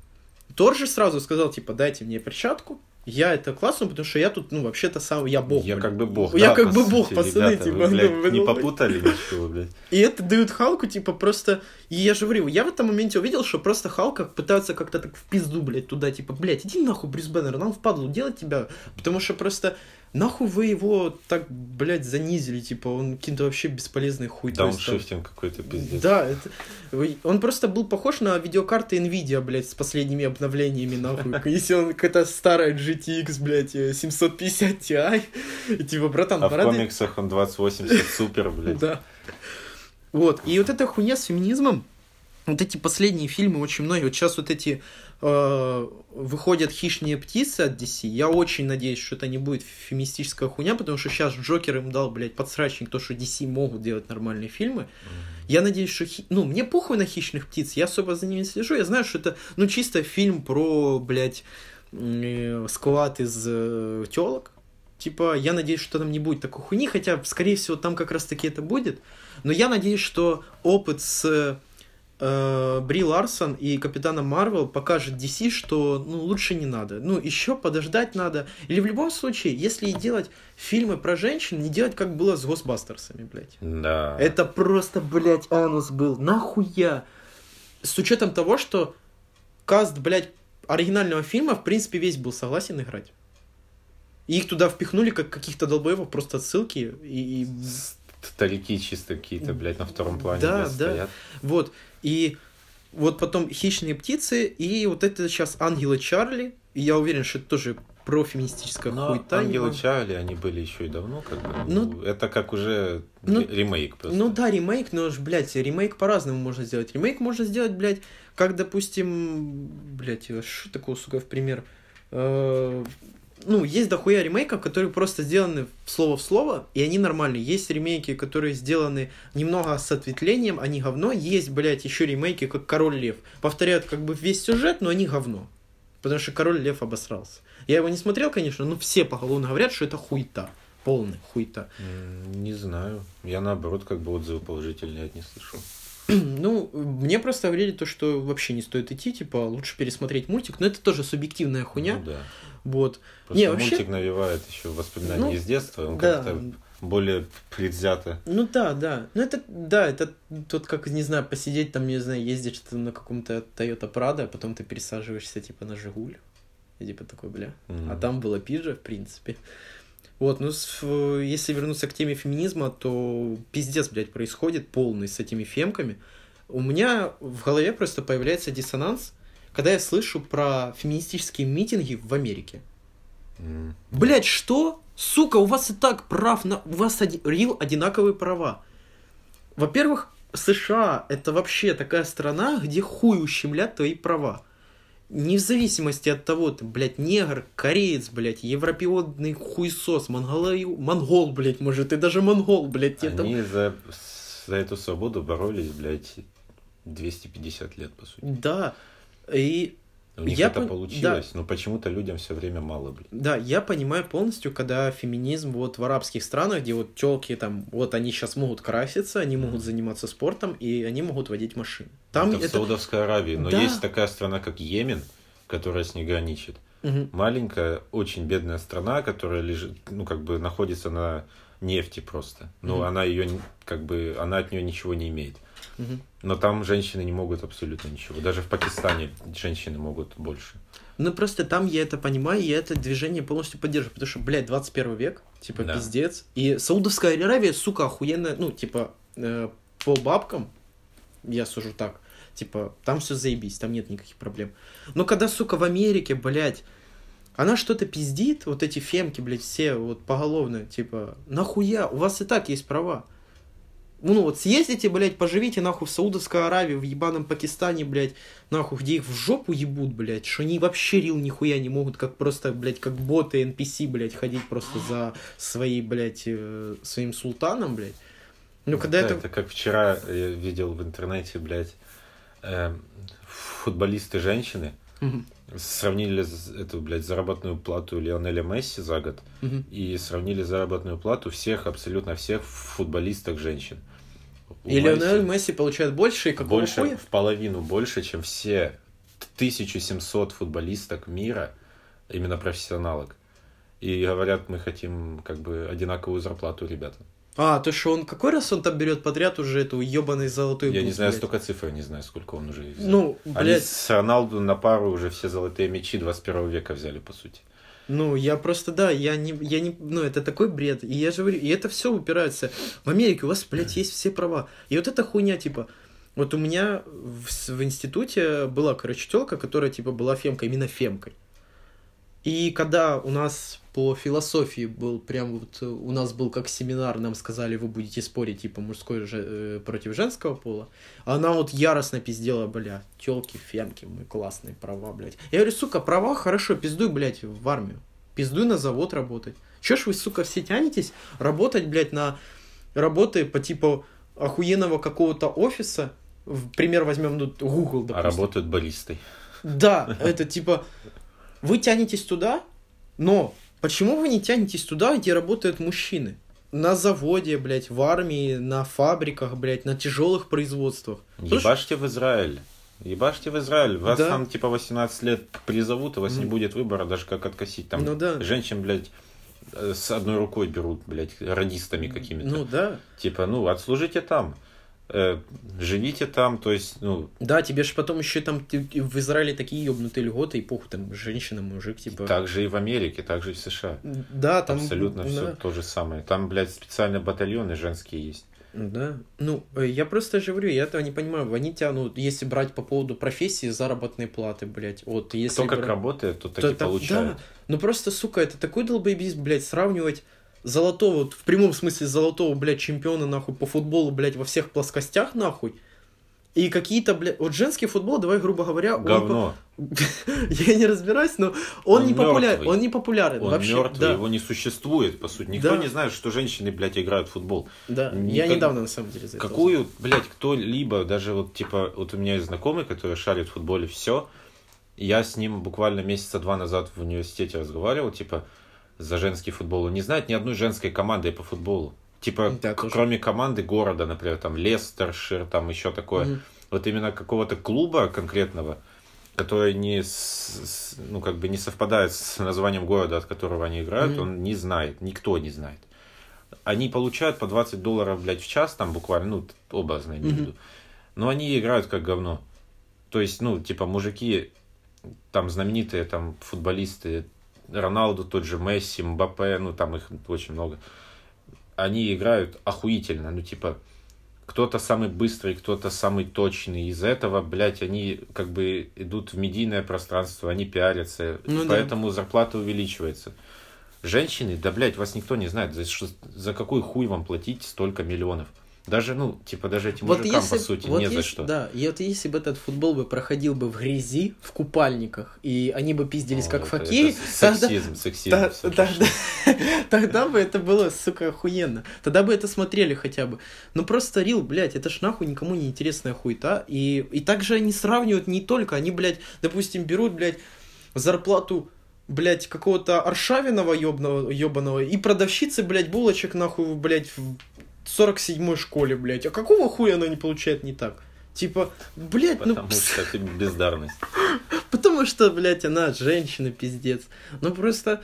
Тор же сразу сказал, типа, дайте мне перчатку, я это классно, потому что я тут, ну, вообще-то сам, я бог. Я блин. как бы бог. Я да, как бы бог, пацаны, ребята, типа. Вы, блядь, ну, не ну, попутали ничего, блядь. И это дают Халку, типа, просто... И я же говорю, я в этом моменте увидел, что просто Халка пытаются как-то так в пизду, блядь, туда, типа, блядь, иди нахуй, Брюс Беннер, нам впадлу делать тебя, потому что просто Нахуй вы его так, блядь, занизили, типа, он каким-то вообще бесполезный хуй. Дауншифтинг какой-то пиздец. Да, это... он просто был похож на видеокарты Nvidia, блядь, с последними обновлениями, нахуй. Если он какая-то старая GTX, блядь, 750 Ti, и типа, братан, А в комиксах он 2080 супер, блядь. Да. Вот, и вот эта хуйня с феминизмом, вот эти последние фильмы очень многие, вот сейчас вот эти э, выходят хищные птицы от DC, я очень надеюсь, что это не будет феминистическая хуйня, потому что сейчас Джокер им дал, блядь, подсрачник, то, что DC могут делать нормальные фильмы. Mm-hmm. Я надеюсь, что... Хи... Ну, мне похуй на хищных птиц, я особо за ними слежу, я знаю, что это, ну, чисто фильм про, блядь, э, склад из э, телок. Типа, я надеюсь, что там не будет такой хуйни, хотя, скорее всего, там как раз-таки это будет. Но я надеюсь, что опыт с э, Бри Ларсон и Капитана Марвел покажет DC, что ну, лучше не надо. Ну, еще подождать надо. Или в любом случае, если и делать фильмы про женщин, не делать, как было с Госбастерсами, блядь. Да. Это просто, блядь, анус был. Нахуя? С учетом того, что каст, блядь, оригинального фильма, в принципе, весь был согласен играть. И их туда впихнули, как каких-то долбоевов, просто отсылки и... и... Старики чисто какие-то, блядь, на втором плане да, да. стоят. Вот. И вот потом «Хищные птицы», и вот это сейчас «Ангелы Чарли», и я уверен, что это тоже про феминистическая Но хуйта. «Ангелы его. Чарли», они были еще и давно, как бы. Ну, это как уже ну, ремейк просто. Ну да, ремейк, но, блядь, ремейк по-разному можно сделать. Ремейк можно сделать, блядь, как, допустим, блядь, что такого, сука, в пример? Э, ну, есть дохуя ремейков, которые просто сделаны слово в слово, и они нормальные. Есть ремейки, которые сделаны немного с ответвлением, они говно. Есть, блядь, еще ремейки, как Король Лев. Повторяют как бы весь сюжет, но они говно. Потому что Король Лев обосрался. Я его не смотрел, конечно, но все поголовно говорят, что это хуйта. Полная хуйта. Не знаю. Я наоборот как бы отзывы положительные от них слышал. Ну, мне просто говорили то, что вообще не стоит идти, типа, лучше пересмотреть мультик, но это тоже субъективная хуйня. Ну, да. Вот. Просто Не, вообще- мультик навевает еще воспоминания Ну, из детства, он да. как-то более предвзято. Ну да, да. Ну это, да, это тут как, не знаю, посидеть там, не знаю, ездишь ты на каком-то Toyota Prado, а потом ты пересаживаешься, типа, на Жигуль. И типа такой, бля. М. А там было пиджа, в принципе. Вот, ну, если вернуться к теме феминизма, то пиздец, блядь, происходит полный с этими фемками. У меня в голове просто появляется диссонанс, когда я слышу про феминистические митинги в Америке. М. Блять, что? Сука, у вас и так прав на... У вас оди- рил одинаковые права. Во-первых, США это вообще такая страна, где хуй ущемлят твои права. Не в зависимости от того, ты, блядь, негр, кореец, блядь, европеодный хуйсос, монголою, монгол, блядь, может, и даже монгол, блядь, тебе там- Они за, за эту свободу боролись, блядь, 250 лет, по сути. Да. И У них Я это пон- получилось, но почему-то людям все время мало, блядь. Да, я понимаю полностью, когда феминизм вот в арабских странах, где вот телки там, вот они сейчас могут краситься, они могут заниматься спортом, и они могут водить машины. Там это, в Саудовской Аравии, но Да. есть такая страна, как Йемен, которая с ней граничит. Мгм. Маленькая, очень бедная страна, которая лежит, ну, как бы находится на нефти просто. Но Мгм. она ее, как бы, она от нее ничего не имеет. Но там женщины не могут абсолютно ничего. Даже в Пакистане женщины могут больше. Ну просто там я это понимаю, и я это движение полностью поддерживаю, потому что, блядь, 21 век, типа, Да. пиздец. И Саудовская Аравия, сука, охуенная, ну, типа, э, по бабкам, я сужу так, типа, там все заебись, там нет никаких проблем. Но когда, сука, в Америке, блядь, она что-то пиздит, вот эти фемки, блядь, все вот поголовно, типа, нахуя, у вас и так есть права. Ну вот съездите, блядь, поживите нахуй в Саудовской Аравии, в ебаном Пакистане, блядь, нахуй, где их в жопу ебут, блядь, что они вообще рил нихуя не могут, как просто, блядь, как боты NPC, блядь, ходить просто за своей, блядь, э, своим султаном, блядь. Ну, когда Да, это... это как вчера я видел в интернете, блядь, э, футболисты женщины Мгм, сравнили эту, блядь, заработную плату Лионеля Месси за год мгм. и сравнили заработную плату всех, абсолютно всех футболисток женщин. У И Лионель Месси получает больше, и какого больше, хуя? в половину больше, чем все 1700 футболисток мира, именно профессионалок. И говорят, мы хотим как бы одинаковую зарплату ребятам. А, то что он, какой раз он там берет подряд уже эту ебаный золотой Я не бут, знаю блядь? столько цифр, не знаю, сколько он уже взял. Ну, Они блядь, с Роналду на пару уже все золотые мячи 21 века взяли, по сути. Ну, я просто, да, я не, я не, ну, это такой бред. И я же говорю, и это все упирается. В Америке у вас, блядь, есть все права. И вот эта хуйня, типа, вот у меня в, в институте была, короче, телка, которая, типа, была фемкой, именно фемкой. И когда у нас по философии был прям вот, у нас был как семинар, нам сказали, вы будете спорить, типа, мужской же, э, против женского пола, она вот яростно пиздела, бля, телки, фемки, мы классные права, блядь. Я говорю, сука, права, хорошо, пиздуй, блядь, в армию. Пиздуй на завод работать. Чё ж вы, сука, все тянетесь работать, блядь, на работы по типу охуенного какого-то офиса, в пример возьмем, ну, Google, допустим. А работают баристой. Да, это типа, вы тянетесь туда, но почему вы не тянетесь туда, где работают мужчины? На заводе, блядь, в армии, на фабриках, блядь, на тяжелых производствах. Ебашьте в Израиль. Ебашьте в Израиль. Вас Да. там типа 18 лет призовут, у вас не Мгм. будет выбора даже как откосить. Там Ну да. женщин, блядь, э, с одной рукой берут, блядь, радистами какими-то. Ну да. Типа, ну, отслужите там. Э, живите там, то есть, ну, Да, тебе же потом еще там ты- в Израиле такие ебнутые льготы, и похуй, там женщина, мужик, типа. так же и в Америке, так же и в США. Да, там. Абсолютно да. все то же самое. Там, блядь, специальные батальоны женские есть. Да. Ну, э, я просто же говорю, я этого не понимаю. Они тянут, если брать по поводу профессии, заработной платы, блядь. Вот если Кто как бра- работает, тот так то и это- получает. Да, ну просто, сука, это такой долбоебизм, блядь, сравнивать золотого, вот в прямом смысле золотого, блядь, чемпиона, нахуй, по футболу, блядь, во всех плоскостях, нахуй, И какие-то, блядь, вот женский футбол, давай, грубо говоря, он Говно. я не разбираюсь, но он, Он не популярен, он не популярен Он вообще. мертвый, да, его не существует, по сути. Никто Да. не знает, что женщины, блядь, играют в футбол. да. Я никак- недавно на самом деле за это узнал. Какую, блядь, кто-либо, даже вот, типа, вот у меня есть знакомый, который шарит в футболе, все. Я с ним буквально месяца два назад в университете разговаривал, типа, за женский футбол. Он не знает ни одной женской команды по футболу. Типа, Да, тоже. кроме команды города, например, там, Лестершир, там еще такое. Мгм. Вот именно какого-то клуба конкретного, который не, с- ну, как бы не совпадает с названием города, от которого они играют, Мгм. он не знает, никто не знает. Они получают по 20 долларов, блядь, в час, там буквально, ну, в Мгм. виду. Но они играют как говно. То есть, ну, типа, мужики, там, знаменитые, там, футболисты, Роналду, тот же Месси, Мбаппе, ну, там их очень много. Они играют охуительно, ну, типа, кто-то самый быстрый, кто-то самый точный. Из этого, блядь, они как бы идут в медийное пространство, они пиарятся, Ну да. поэтому зарплата увеличивается. Женщины, да, блядь, вас никто не знает, за, за какой хуй вам платить столько миллионов. Даже, ну, типа, даже этим мужикам, по сути, вот не за если- что. Да, и вот если бы этот футбол бы проходил бы в грязи, в купальниках, и они бы пиздились О, как это- хоккее, это тогда, сексизм, сексизм. Та- тогда, тогда бы это было, сука, охуенно. Тогда бы это смотрели хотя бы. Ну просто Рил, блядь, это ж нахуй никому не интересная хуйта. И, и также они сравнивают не только, они, блядь, допустим, берут, блядь, зарплату блядь, какого-то Аршавинова ёбного, ёбаного и продавщицы, блядь, булочек, нахуй, блядь, в 47-й школе, блядь. А какого хуя она не получает не так? Типа, блядь, ну... Потому что это бездарность. Потому что, блядь, она женщина, пиздец. Ну просто,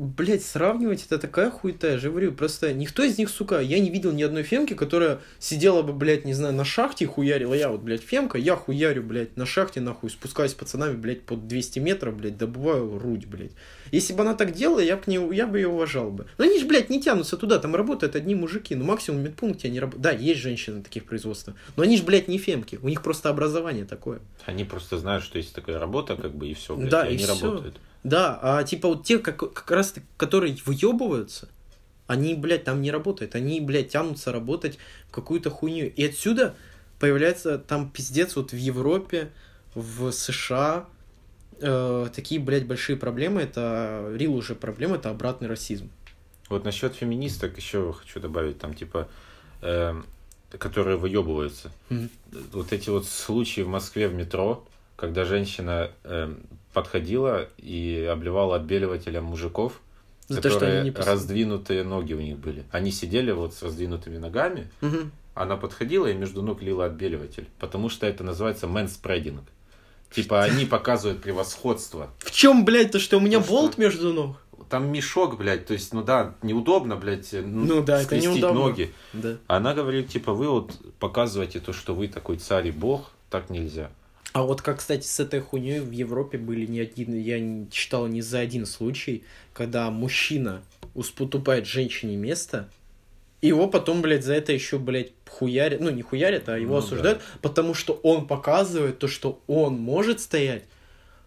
блядь, сравнивать это такая хуета, я же говорю, просто никто из них, сука, я не видел ни одной фемки, которая сидела бы, блядь, не знаю, на шахте и хуярила. Я вот, блядь, фемка, я хуярю, блядь, на шахте, нахуй, спускаюсь с пацанами, блядь, под 200 метров, блядь, добываю рудь, блядь. Если бы она так делала, я бы, не, я бы ее уважал бы. Но они же, блядь, не тянутся туда, там работают одни мужики, ну максимум медпункте они работают. Да, есть женщины на таких производствах, но они же, блядь, не фемки, у них просто образование такое. Они просто знают, что есть такая работа, как бы, и все, блядь, Да, и и они всё. работают. Да, а типа вот те, как, как раз которые выебываются, они, блядь, там не работают. Они, блядь, тянутся работать в какую-то хуйню. И отсюда появляется там пиздец вот в Европе, в США, э, такие, блядь, большие проблемы. Это, рил уже проблема, это обратный расизм. Вот насчет феминисток еще хочу добавить, там, типа, эм, которые выебываются. Мгм. Вот эти вот случаи в Москве в метро, когда женщина эм, подходила и обливала отбеливателем мужиков, За то, что которые они не пос- раздвинутые ноги у них были. Они сидели вот с раздвинутыми ногами, Мгм. она подходила и между ног лила отбеливатель, потому что это называется мэнспрединг. Типа они показывают превосходство. В чем, блядь, то, что у меня Ну что? болт между ног? Там мешок, блядь, то есть, ну да, неудобно, блядь, ну, Ну да, это неудобно. ноги. Да. Она говорит, типа, вы вот показываете то, что вы такой царь и бог, так нельзя. А вот как, кстати, с этой хуйней в Европе были не один, я не читал ни за один случай, когда мужчина уступает женщине место, и его потом, блядь, за это еще, блядь, хуярят, ну не хуярят, а его Ну осуждают, потому что он показывает то, что он может стоять,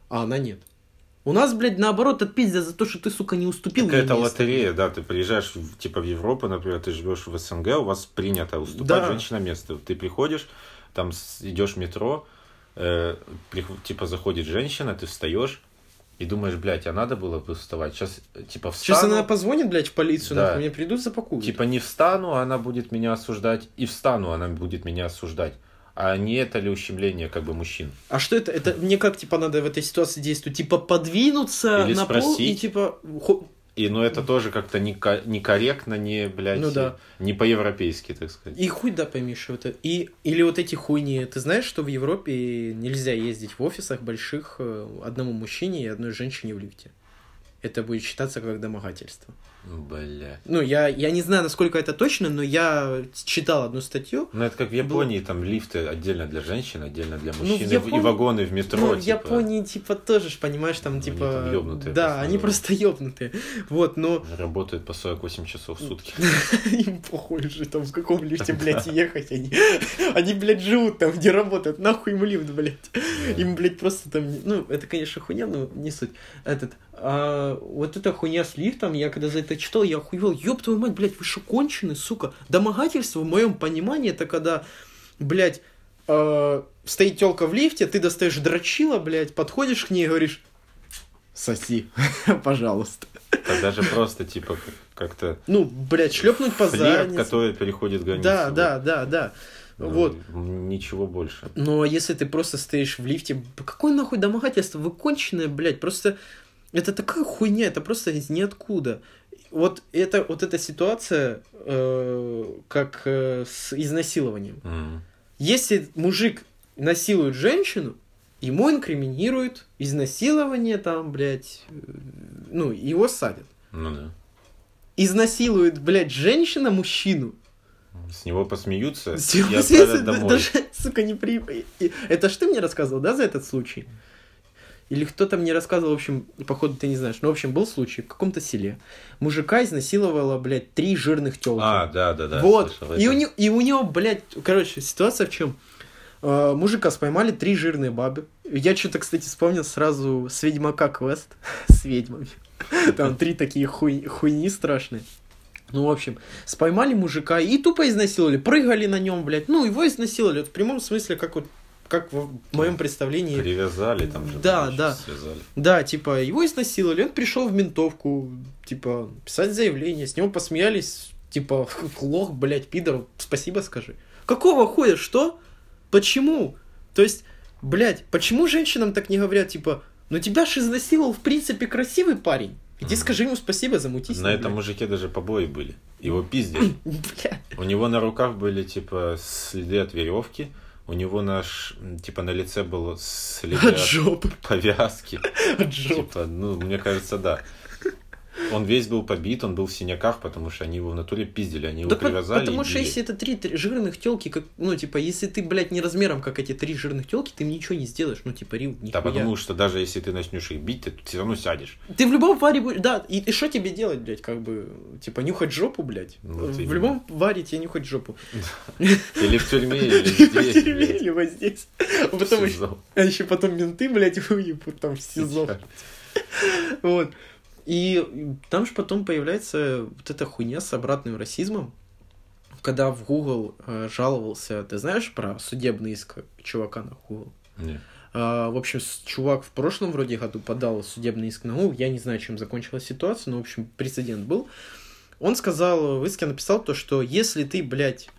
а она нет. У нас, блядь, наоборот, отпиздят за то, что ты, сука, не уступил Какая-то место. лотерея, да, ты приезжаешь, типа, в Европу, например, ты живешь в СНГ, у вас принято уступать Да. женщинам место. Ты приходишь, там идешь в метро, э, типа, заходит женщина, ты встаешь и думаешь, блядь, а надо было бы вставать? Сейчас, типа, встану, Сейчас она позвонит, блядь, в полицию, Да. нахуй, мне придут, запакуют. типа, не встану, она будет меня осуждать, и встану, она будет меня осуждать. А не это ли ущемление, как бы, мужчин? А что это? Это мне как, типа, надо в этой ситуации действовать? Типа, подвинуться Или на пол и, спросить. типа, И, ну, это тоже как-то неко- некорректно, не, блядь, Ну да. не по-европейски, так сказать. И хуй да пойми, что это. И, или вот эти хуйни. Ты знаешь, что в Европе нельзя ездить в офисах больших э, одному мужчине и одной женщине в лифте? Это будет считаться как домогательство. Бля. Ну, я, я не знаю, насколько это точно, но я читал одну статью. Ну, это как в Японии, там лифты отдельно для женщин, отдельно для Ну, в мужчин, и- Японии- и вагоны в метро. ну, в типа. Японии, типа, тоже понимаешь, там, Ну, они типа... там ёбнутые да, просто, они да. просто ёбнутые. Вот, но Работают по 48 часов в сутки. им похуй же, там, в каком лифте, блядь, ехать. Они, они, блядь, живут там, где работают. Нахуй им лифт, блядь. Им, блядь, просто там... Ну, это, конечно, хуйня, но не суть. Этот... а, вот эта хуйня с лифтом, я когда за это читал, я охуел. Ёб твою мать, блядь, вы что, кончены, сука? Домогательство, в моем понимании, это когда, блядь, э, стоит телка в лифте, ты достаешь дрочила, блядь, подходишь к ней и говоришь, соси, пожалуйста. А даже просто, типа, как-то... Ну, блядь, шлепнуть по заднице. который переходит границу. Да, да, да, да. Ну, Вот. Ничего больше. Но если ты просто стоишь в лифте, какое нахуй домогательство? Вы конченые, блядь, просто... Это такая хуйня, это просто из ниоткуда. Вот, это, вот эта ситуация, э, как э, с изнасилованием. М. Если мужик насилует женщину, ему инкриминируют изнасилование там, блядь, э, ну, его садят. Ну да. Изнасилует, блядь, женщина мужчину. С него посмеются С и него отправят домой. Даже, сука, не при... и- Это ж ты мне рассказывал, да, за этот случай? Или кто-то мне рассказывал, в общем, походу ты не знаешь. Ну, в общем, был случай в каком-то селе. Мужика изнасиловала, блядь, три жирных телки. А, да, да, да. вот. слышал И это. у, него, и у него, блядь, короче, ситуация в чем? мужика споймали три жирные бабы. Я что-то, кстати, вспомнил сразу с Ведьмака квест с ведьмами. Там три такие хуй- хуйни страшные. Ну, в общем, споймали мужика и тупо изнасиловали, прыгали на нем, блядь. Ну, его изнасиловали, вот в прямом смысле, как вот как в моем представлении. Привязали там же. Да, да. Связали. Да, типа, его изнасиловали, он пришел в ментовку, типа, писать заявление, с него посмеялись, типа, лох, блядь, пидор, спасибо скажи. Какого хуя, что? Почему? То есть, блядь, почему женщинам так не говорят, типа, ну тебя ж изнасиловал, в принципе, красивый парень. Иди скажи ему спасибо, замутись. На этом мужике даже побои были. Его. Бля, У него на руках были, типа, следы от веревки. У него наш, типа, на лице было следы от от жопы, повязки. от жопы. Типа, ну, мне кажется, да. Он весь был побит, он был в синяках, потому что они его в натуре пиздили, они его Да привязали. потому что если это три, три жирных телки, как, ну, типа, если ты, блядь, не размером, как эти три жирных телки, ты им ничего не сделаешь. Ну, типа, Рил, Да, нихуя. потому что даже если ты начнешь их бить, ты все равно сядешь. Ты в любом варе будешь... Да, и что тебе делать, блядь, как бы... Типа, нюхать жопу, блядь? Вот в именно. любом варе тебе нюхать жопу. Или в тюрьме, или Или в здесь, тюрьме, или вот здесь. А потом а еще потом менты, блядь, выебут там в СИЗО. Вот. И там же потом появляется вот эта хуйня с обратным расизмом. Когда в Google э, жаловался, ты знаешь про судебный иск чувака на Google? Не. А, в общем, чувак в прошлом вроде году подал судебный иск на Google. Я не знаю, чем закончилась ситуация, но, в общем, прецедент был. Он сказал, в иске написал то, что если ты, блядь,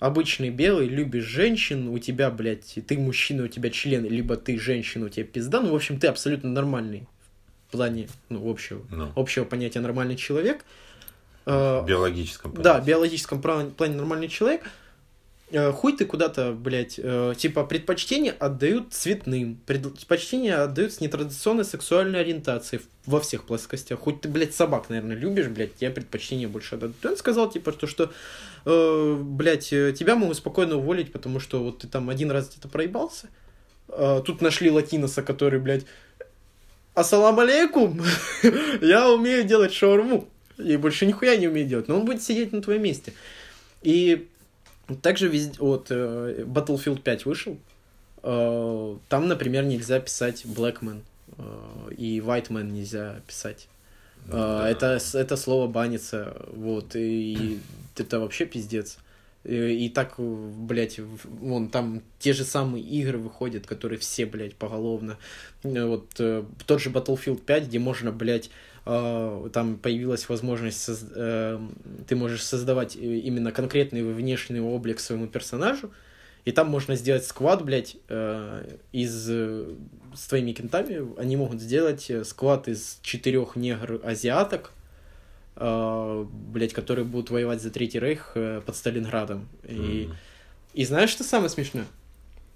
обычный белый, любишь женщин, у тебя, блядь, ты мужчина, у тебя член, либо ты женщина, у тебя пизда, ну, в общем, ты абсолютно нормальный в плане, ну, общего, Ну, общего понятия нормальный человек. в А, биологическом да, в понятии. биологическом плане, нормальный человек. Э, Хуй ты куда-то, блядь, э, типа предпочтение отдают цветным, предпочтение отдают с нетрадиционной сексуальной ориентацией во всех плоскостях. Хоть ты, блядь, собак, наверное, любишь, блядь, тебе предпочтение больше отдадут. И он сказал, типа, что, что э, блядь, э, тебя могут спокойно уволить, потому что вот ты там один раз где-то проебался. А тут нашли латиноса, который, блядь, ассалам алейкум, я умею делать шаурму. И больше нихуя не умеет делать. Но он будет сидеть на твоем месте. И также везде, вот э, Battlefield 5 вышел. Э, Там, например, нельзя писать Blackman э, и Whiteman нельзя писать. Ну, да. Это, это слово банится, вот, и это вообще пиздец. И, и так, э, блядь, вон там те же самые игры выходят, которые все, блядь, поголовно. Э, Вот э, тот же Battlefield 5, где можно, блядь, э, там появилась возможность, соз- э, ты можешь создавать э, именно конкретный внешний облик своему персонажу, и там можно сделать сквад, блядь, э, из э, с твоими кентами. Они могут сделать э, сквад из четырех негр-азиаток, э, блядь, которые будут воевать за Третий Рейх э, под Сталинградом. И, М. и знаешь, что самое смешное?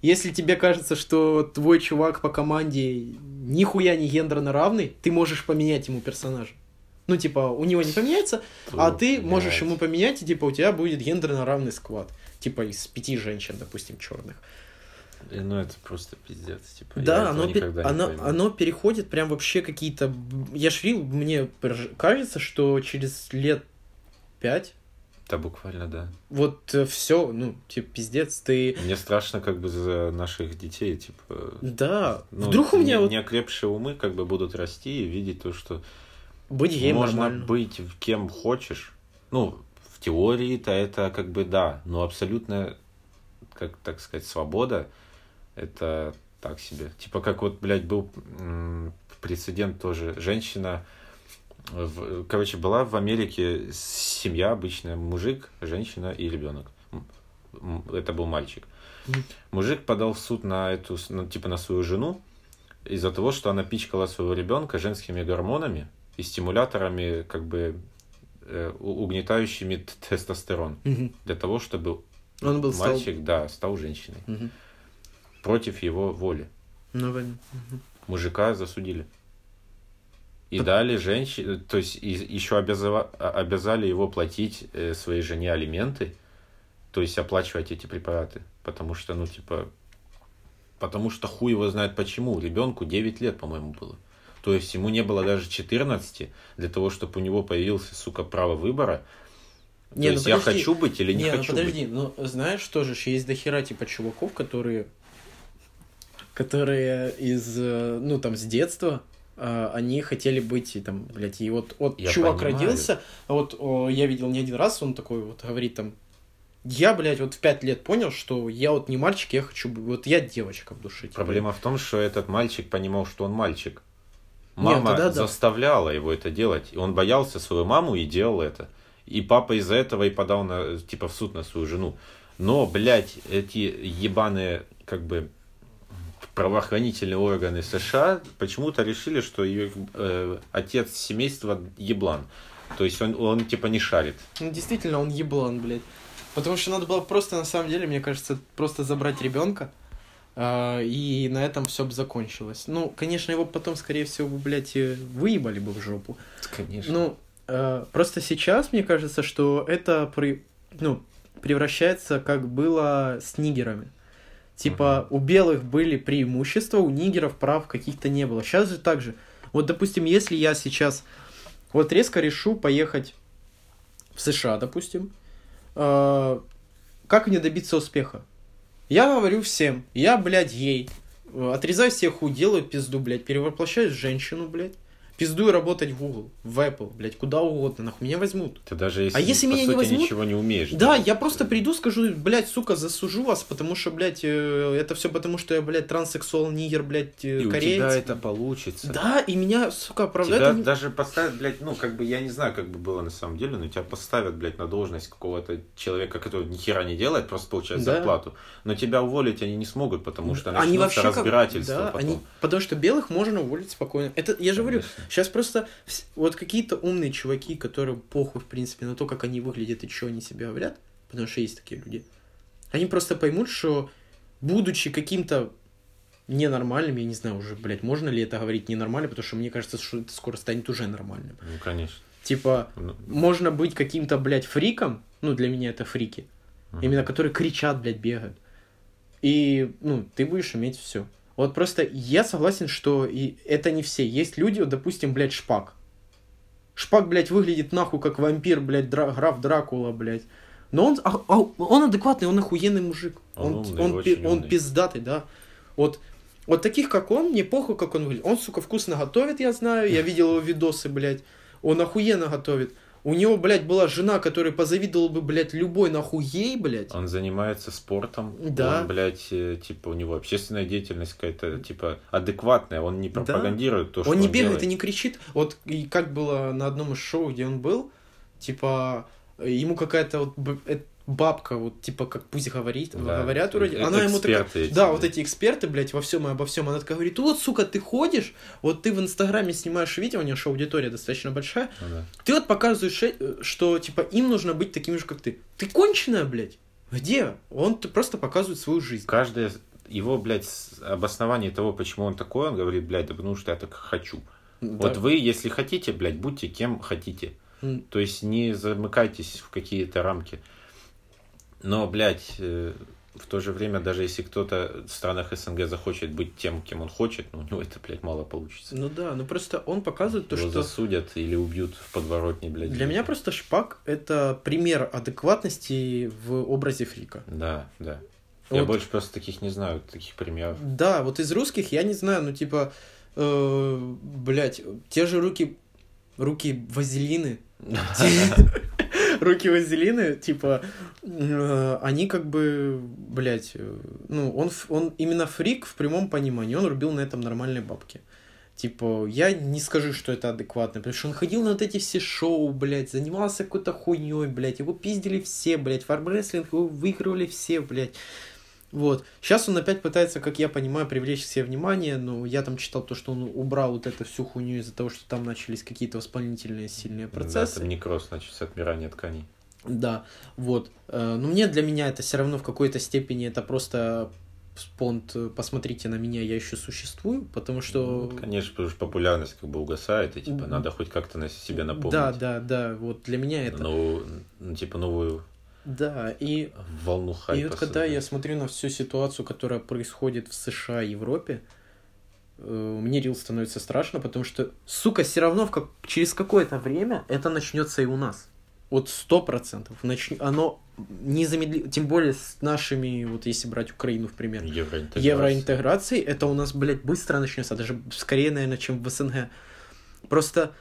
Если тебе кажется, что твой чувак по команде нихуя не гендерно равный, ты можешь поменять ему персонажа. Ну, типа, у него не поменяется, а ты можешь ему поменять, и типа у тебя будет гендерно равный сквад. Типа из пяти женщин, допустим, черных. Э, Ну, это просто пиздец. Типа, Да, оно, пе- никогда не оно, оно переходит прям вообще какие-то... Я шрил, мне кажется, что через лет пять Да, буквально, да. вот все, ну, типа, пиздец, ты... Мне страшно как бы за наших детей, типа... Да, ну, вдруг у меня не, вот неокрепшие умы как бы будут расти и видеть то, что быть геем можно нормально. быть кем хочешь. Ну, в теории-то это как бы да, но абсолютно как так сказать, свобода, это так себе. Типа как вот, блядь, был прецедент тоже. Женщина, в, короче, была в Америке семья обычная, мужик, женщина и ребенок. Это был мальчик. Мужик подал в суд на эту, ну, типа на свою жену из-за того, что она пичкала своего ребенка женскими гормонами и стимуляторами, как бы э, угнетающими тестостерон Мгм. для того, чтобы Он был стал- мальчик, да, стал женщиной Мгм. Против его воли. Ну, понятно. Мужика засудили. И Так- дали женщине, то есть и- еще обязава- а- обязали его платить э, своей жене алименты, то есть оплачивать эти препараты, потому что, ну, типа, потому что хуй его знает почему. Ребенку 9 лет, по-моему, было. То есть ему не было даже 14 для того, чтобы у него появился, сука, право выбора. То ну есть я подожди. хочу быть или не, Не, ну хочу подожди, быть. ну знаешь тоже, ж есть дохера типа чуваков, которые, которые из, э, ну там с детства, э, они хотели быть и там, блядь, и вот, вот Я чувак понимаю. родился, а вот о, я видел не один раз, он такой вот говорит там, я, блядь, вот в пять лет понял, что я вот не мальчик, я хочу быть, вот я девочка в душе. типа. Проблема в том, что этот мальчик понимал, что он мальчик. Мама тогда да. заставляла его это делать. И он боялся свою маму и делал это. И папа из-за этого и подал на, типа, в суд на свою жену. Но, блядь, эти ебаные, как бы, правоохранительные органы США почему-то решили, что ее э, отец семейства еблан. То есть он, он типа не шарит. Ну, действительно, он еблан, блядь. Потому что надо было просто, на самом деле, мне кажется, просто забрать ребенка, и на этом все бы закончилось. Ну, конечно, его потом, скорее всего, бы, блядь, э, выебали бы в жопу. Конечно. Ну, э, просто сейчас, мне кажется, что это при, ну, превращается, как было с нигерами. Типа, у белых были преимущества, у нигеров прав каких-то не было. Сейчас же так же. Вот, допустим, если я сейчас вот резко решу поехать в США, допустим, э, как мне добиться успеха? Я говорю всем, я, блядь, ей, отрезаю всех хуй, делаю пизду, блядь, перевоплощаюсь в женщину, блядь, пиздую работать в Google, в Apple, блядь, куда угодно, нахуй, меня возьмут. Ты даже если, А если по меня не сути, возьмут? ничего не умеешь. Да, делать. я просто приду, скажу, блядь, сука, засужу вас, потому что, блядь, э, это все потому, что я, блядь, транссексуал, нигер, блядь, э, И у кореец. тебя это получится. Да, и меня, сука, оправдают. Тебя они- даже поставят, блядь, ну, как бы, я не знаю, как бы было на самом деле, но тебя поставят, блядь, на должность какого-то человека, который ни хера не делает, просто получает Да. зарплату. Но тебя уволить они не смогут, потому что они начнутся вообще как- разбирательства да, потом. они, потому что белых можно уволить спокойно. Это я же говорю. Сейчас просто вот какие-то умные чуваки, которые похуй в принципе на то, как они выглядят и что они себе говорят, потому что есть такие люди. Они просто поймут, что будучи каким-то ненормальным, я не знаю уже, блядь, можно ли это говорить ненормально, потому что мне кажется, что это скоро станет уже нормальным. Ну, конечно. Типа, Ну, можно быть каким-то, блядь, фриком, ну, для меня это фрики, мгм. именно которые кричат, блядь, бегают. И, ну, ты будешь иметь все. Вот просто я согласен, что и это не все. Есть люди, вот, допустим, блядь, Шпак. Шпак, блядь, выглядит нахуй как вампир, блядь, дра- граф Дракула, блядь. Но он, а- а- он адекватный, он охуенный мужик. Он Он, умный, он, пи- он умный. пиздатый, да. Вот, вот таких, как он, мне похуй, как он выглядит. Он, сука, вкусно готовит, я знаю. Я видел его видосы, блядь. Он охуенно готовит. У него, блядь, была жена, которая позавидовал бы, блядь, любой нахуй ей, блядь. Он занимается спортом. Да. Он, блядь, э, типа, у него общественная деятельность какая-то, типа, адекватная. Он не пропагандирует то, что он он не бегает делает. и не кричит. Вот и как было на одном из шоу, где он был, типа, ему какая-то вот э, бабка, вот типа, как пусть говорит, Да, говорят вроде, э- она ему такая, эти, да, вот эти эксперты, блядь, во всем и обо всем, она такая говорит, вот, сука, ты ходишь, вот ты в Инстаграме снимаешь видео, у нее же аудитория достаточно большая, Ну да. ты вот показываешь, э, что, типа, им нужно быть такими же, как ты. Ты конченая, блядь? Где? Он просто показывает свою жизнь. Каждое его, блядь, обоснование того, почему он такой, он говорит, блядь, да потому что я так хочу. Вот Да. вы, если хотите, блядь, будьте кем хотите. М. То есть не замыкайтесь в какие-то рамки. Но, блядь, э, в то же время, даже если кто-то в странах СНГ захочет быть тем, кем он хочет, ну, у него это, блядь, мало получится. Ну да, ну просто он показывает то, Его что... засудят или убьют в подворотне, блядь. Для меня просто Шпак — это пример адекватности в образе фрика. Да, да. Я Вот. больше просто таких не знаю, таких примеров. Да, вот из русских я не знаю, ну типа, э, блядь, те же руки, руки вазелины. руки вазелины, типа, э, они как бы, блядь, э, ну, он, он именно фрик в прямом понимании, он рубил на этом нормальные бабки. Типа, я не скажу, что это адекватно, потому что он ходил на вот эти все шоу, блядь, занимался какой-то хуйней, блядь, его пиздили все, блядь, фармрестлинг его выигрывали все, блядь. Вот. Сейчас он опять пытается, как я понимаю, привлечь себе внимание, но я там читал то, что он убрал вот эту всю хуйню из-за того, что там начались какие-то воспалительные сильные процессы. Да, там некроз начался, отмирание тканей. Да, вот. Э, но мне для меня это все равно в какой-то степени это просто спонт, посмотрите на меня, я еще существую, потому что... Ну, конечно, потому что популярность как бы угасает, и типа надо хоть как-то на себе напомнить. Да, да, да, вот для меня это... Ну, ну типа новую да, и, волну хайпа и вот когда создать. я смотрю на всю ситуацию, которая происходит в США и Европе, э, мне рил становится страшно, потому что, сука, все равно в как... через какое-то время это начнется и у нас. Вот сто процентов. Нач... Оно незамедлительно, тем более с нашими, вот если брать Украину, в пример, евроинтеграцией, евроинтеграцией это у нас, блядь, быстро начнется, даже скорее, наверное, чем в СНГ. Просто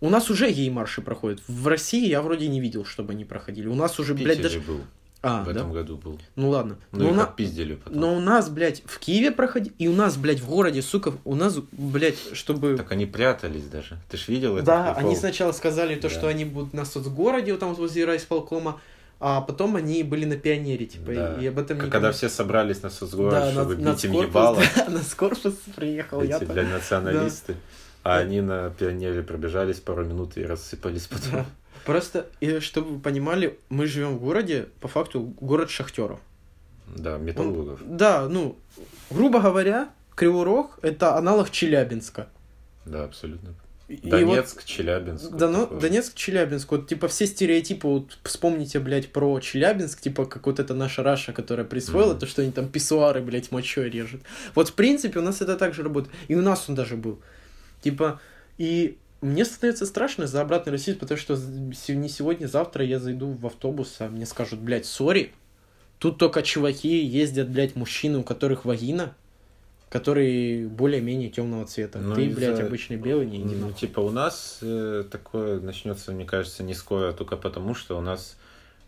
у нас уже гей-марши проходят. В России я вроде не видел, чтобы они проходили. У нас уже, блядь, даже... был. А, в да? этом году был. Ну ладно. Ну, но, их на... потом. но у нас, блядь, в Киеве проходили, и у нас, блядь, в городе, сука, у нас, блядь, чтобы... Так они прятались даже. Ты ж видел это? Да, они сначала сказали то, Да. что они будут на соцгороде, вот там вот возле райисполкома, а потом они были на пионере, типа, Да. и, и об этом Как никому- Когда все собрались на соцгород, Да, чтобы на, бить им ебало, да, на Скорпус приехал, я эти, там. блядь, националисты. А они на пионере пробежались пару минут и рассыпались потом. Просто, и чтобы вы понимали, мы живем в городе, по факту, город шахтеров. Да, металлургов. Да, ну, грубо говоря, Кривой Рог — это аналог Челябинска. Да, абсолютно. И- Донецк, Челябинск. вот- вот да, ну, такое. Донецк, Челябинск. Вот, типа, все стереотипы, вот, вспомните, блядь, про Челябинск, типа, как вот это наша Раша, которая присвоила, Мгм. то, что они там писсуары, блядь, мочой режут. Вот, в принципе, у нас это так же работает. И у нас он даже был. Типа, и мне становится страшно за обратный расизм, потому что не сегодня, завтра я зайду в автобус, а мне скажут, блядь, сори, тут только чуваки ездят, блядь, мужчины, у которых вагина, которые более-менее темного цвета. Ну, Ты, блядь, обычный белый, не иди Ну, нахуй. типа, у нас э, такое начнется, мне кажется, не скоро, только потому, что у нас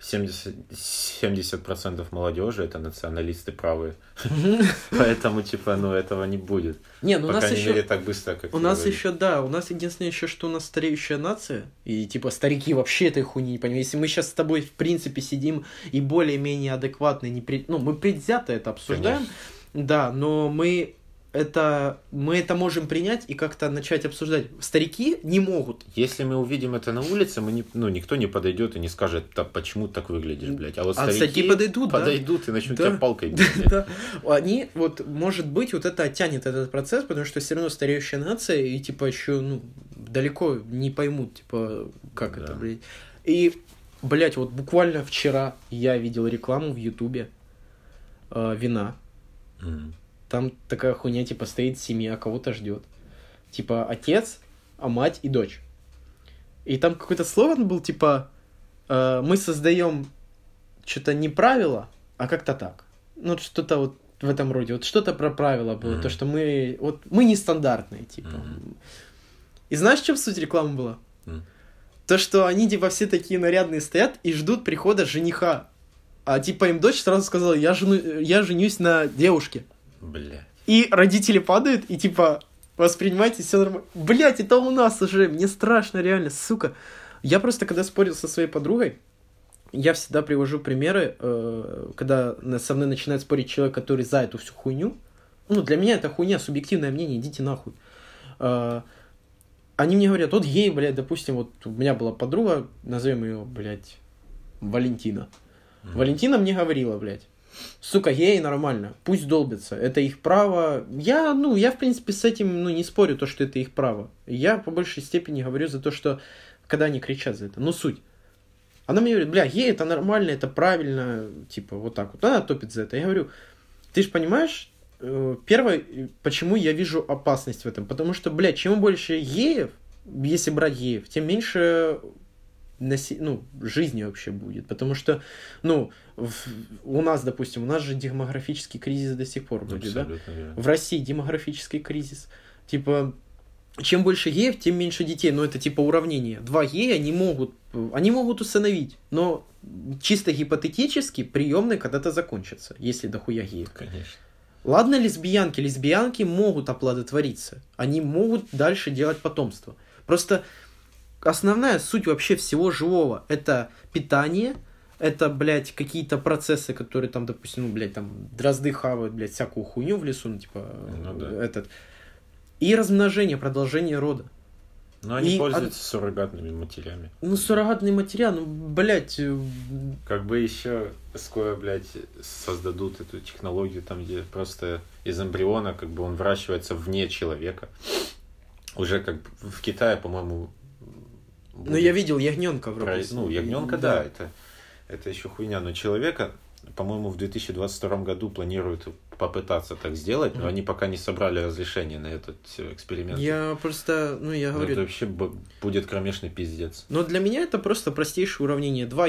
70%, 70% молодежи это националисты правые. Поэтому, типа, ну, этого не будет. Не, ну у нас еще... так быстро, как У нас еще, да, у нас единственное еще, что у нас стареющая нация, и типа старики вообще этой хуйни не понимают. Если мы сейчас с тобой, в принципе, сидим и более-менее адекватно, не пред... ну, мы предвзято это обсуждаем, да, но мы это, мы это можем принять и как-то начать обсуждать. Старики не могут. Если мы увидим это на улице, мы не, ну, никто не подойдет и не скажет, «Да почему так выглядишь, блядь. А вот А старики, старики подойдут, да. подойдут и начнут Да. тебя палкой бить. Да. Они, вот, может быть, вот это оттянет этот процесс, потому что все равно стареющая нация, и, типа, еще, ну, далеко не поймут, типа, как Да. это, блядь. И, блядь, вот буквально вчера я видел рекламу в Ютубе э, вина. Мгм. Там такая хуйня, типа, стоит семья, кого-то ждет. Типа, отец, а мать и дочь. И там какой-то слоган был, типа, э, мы создаем что-то не правило, а как-то так. Ну, что-то вот в этом роде. Вот что-то про правила было. Мгм. То, что мы... Вот мы нестандартные, типа. Мгм. И знаешь, в чем суть рекламы была? М. То, что они, типа, все такие нарядные стоят и ждут прихода жениха. А, типа, им дочь сразу сказала, я, жену... я женюсь на девушке. Бля. И родители падают, и типа, воспринимайте все нормально. Блять, это у нас уже, мне страшно, реально, сука. Я просто, когда спорил со своей подругой, я всегда привожу примеры, э, когда со мной начинает спорить человек, который за эту всю хуйню. Ну, для меня это хуйня, субъективное мнение, идите нахуй. Э, они мне говорят, вот гей, блядь, допустим, вот у меня была подруга, назовем ее, блядь, Валентина. Мгм. Валентина мне говорила, блядь, сука, геи нормально, пусть долбятся, это их право. Я, ну, я, в принципе, с этим, ну, не спорю, то, что это их право. Я по большей степени говорю за то, что, когда они кричат за это, ну, суть. Она мне говорит, бля, гей, это нормально, это правильно, типа, вот так вот. Она топит за это. Я говорю, ты же понимаешь, э, первое, почему я вижу опасность в этом? Потому что, блядь, чем больше геев, если брать геев, тем меньше наси- ну, жизни вообще будет. Потому что, ну, в- у нас, допустим, у нас же демографический кризис до сих пор да? Абсолютно верно. В России демографический кризис. Типа, чем больше геев, тем меньше детей. Но это типа уравнение. Два гея они могут, они могут усыновить, но чисто гипотетически приемные когда-то закончатся, если дохуя геев. Конечно. Ладно, лесбиянки. Лесбиянки могут оплодотвориться. Они могут дальше делать потомство. Просто основная суть вообще всего живого это питание, это, блядь, какие-то процессы, которые там, допустим, ну, блядь, там дрозды хавают, блядь, всякую хуйню в лесу, ну, типа, Ну да. этот. И размножение, продолжение рода. Но они И пользуются суррогатными матерями. Ну, суррогатный материал, ну, блядь, э, Как бы еще скоро, блядь, создадут эту технологию, там, где просто из эмбриона, как бы он выращивается вне человека. Уже как бы в Китае, по-моему, ну, будет я видел ягненка в про- роботе. Ну, ягненка, да, это, это еще хуйня. Но человека, по-моему, в 2022 году планируют попытаться так сделать, но они пока не собрали разрешение на этот э, эксперимент. Я просто, ну, я Ну, говорю, это вообще будет кромешный пиздец. Но для меня это просто простейшее уравнение. Два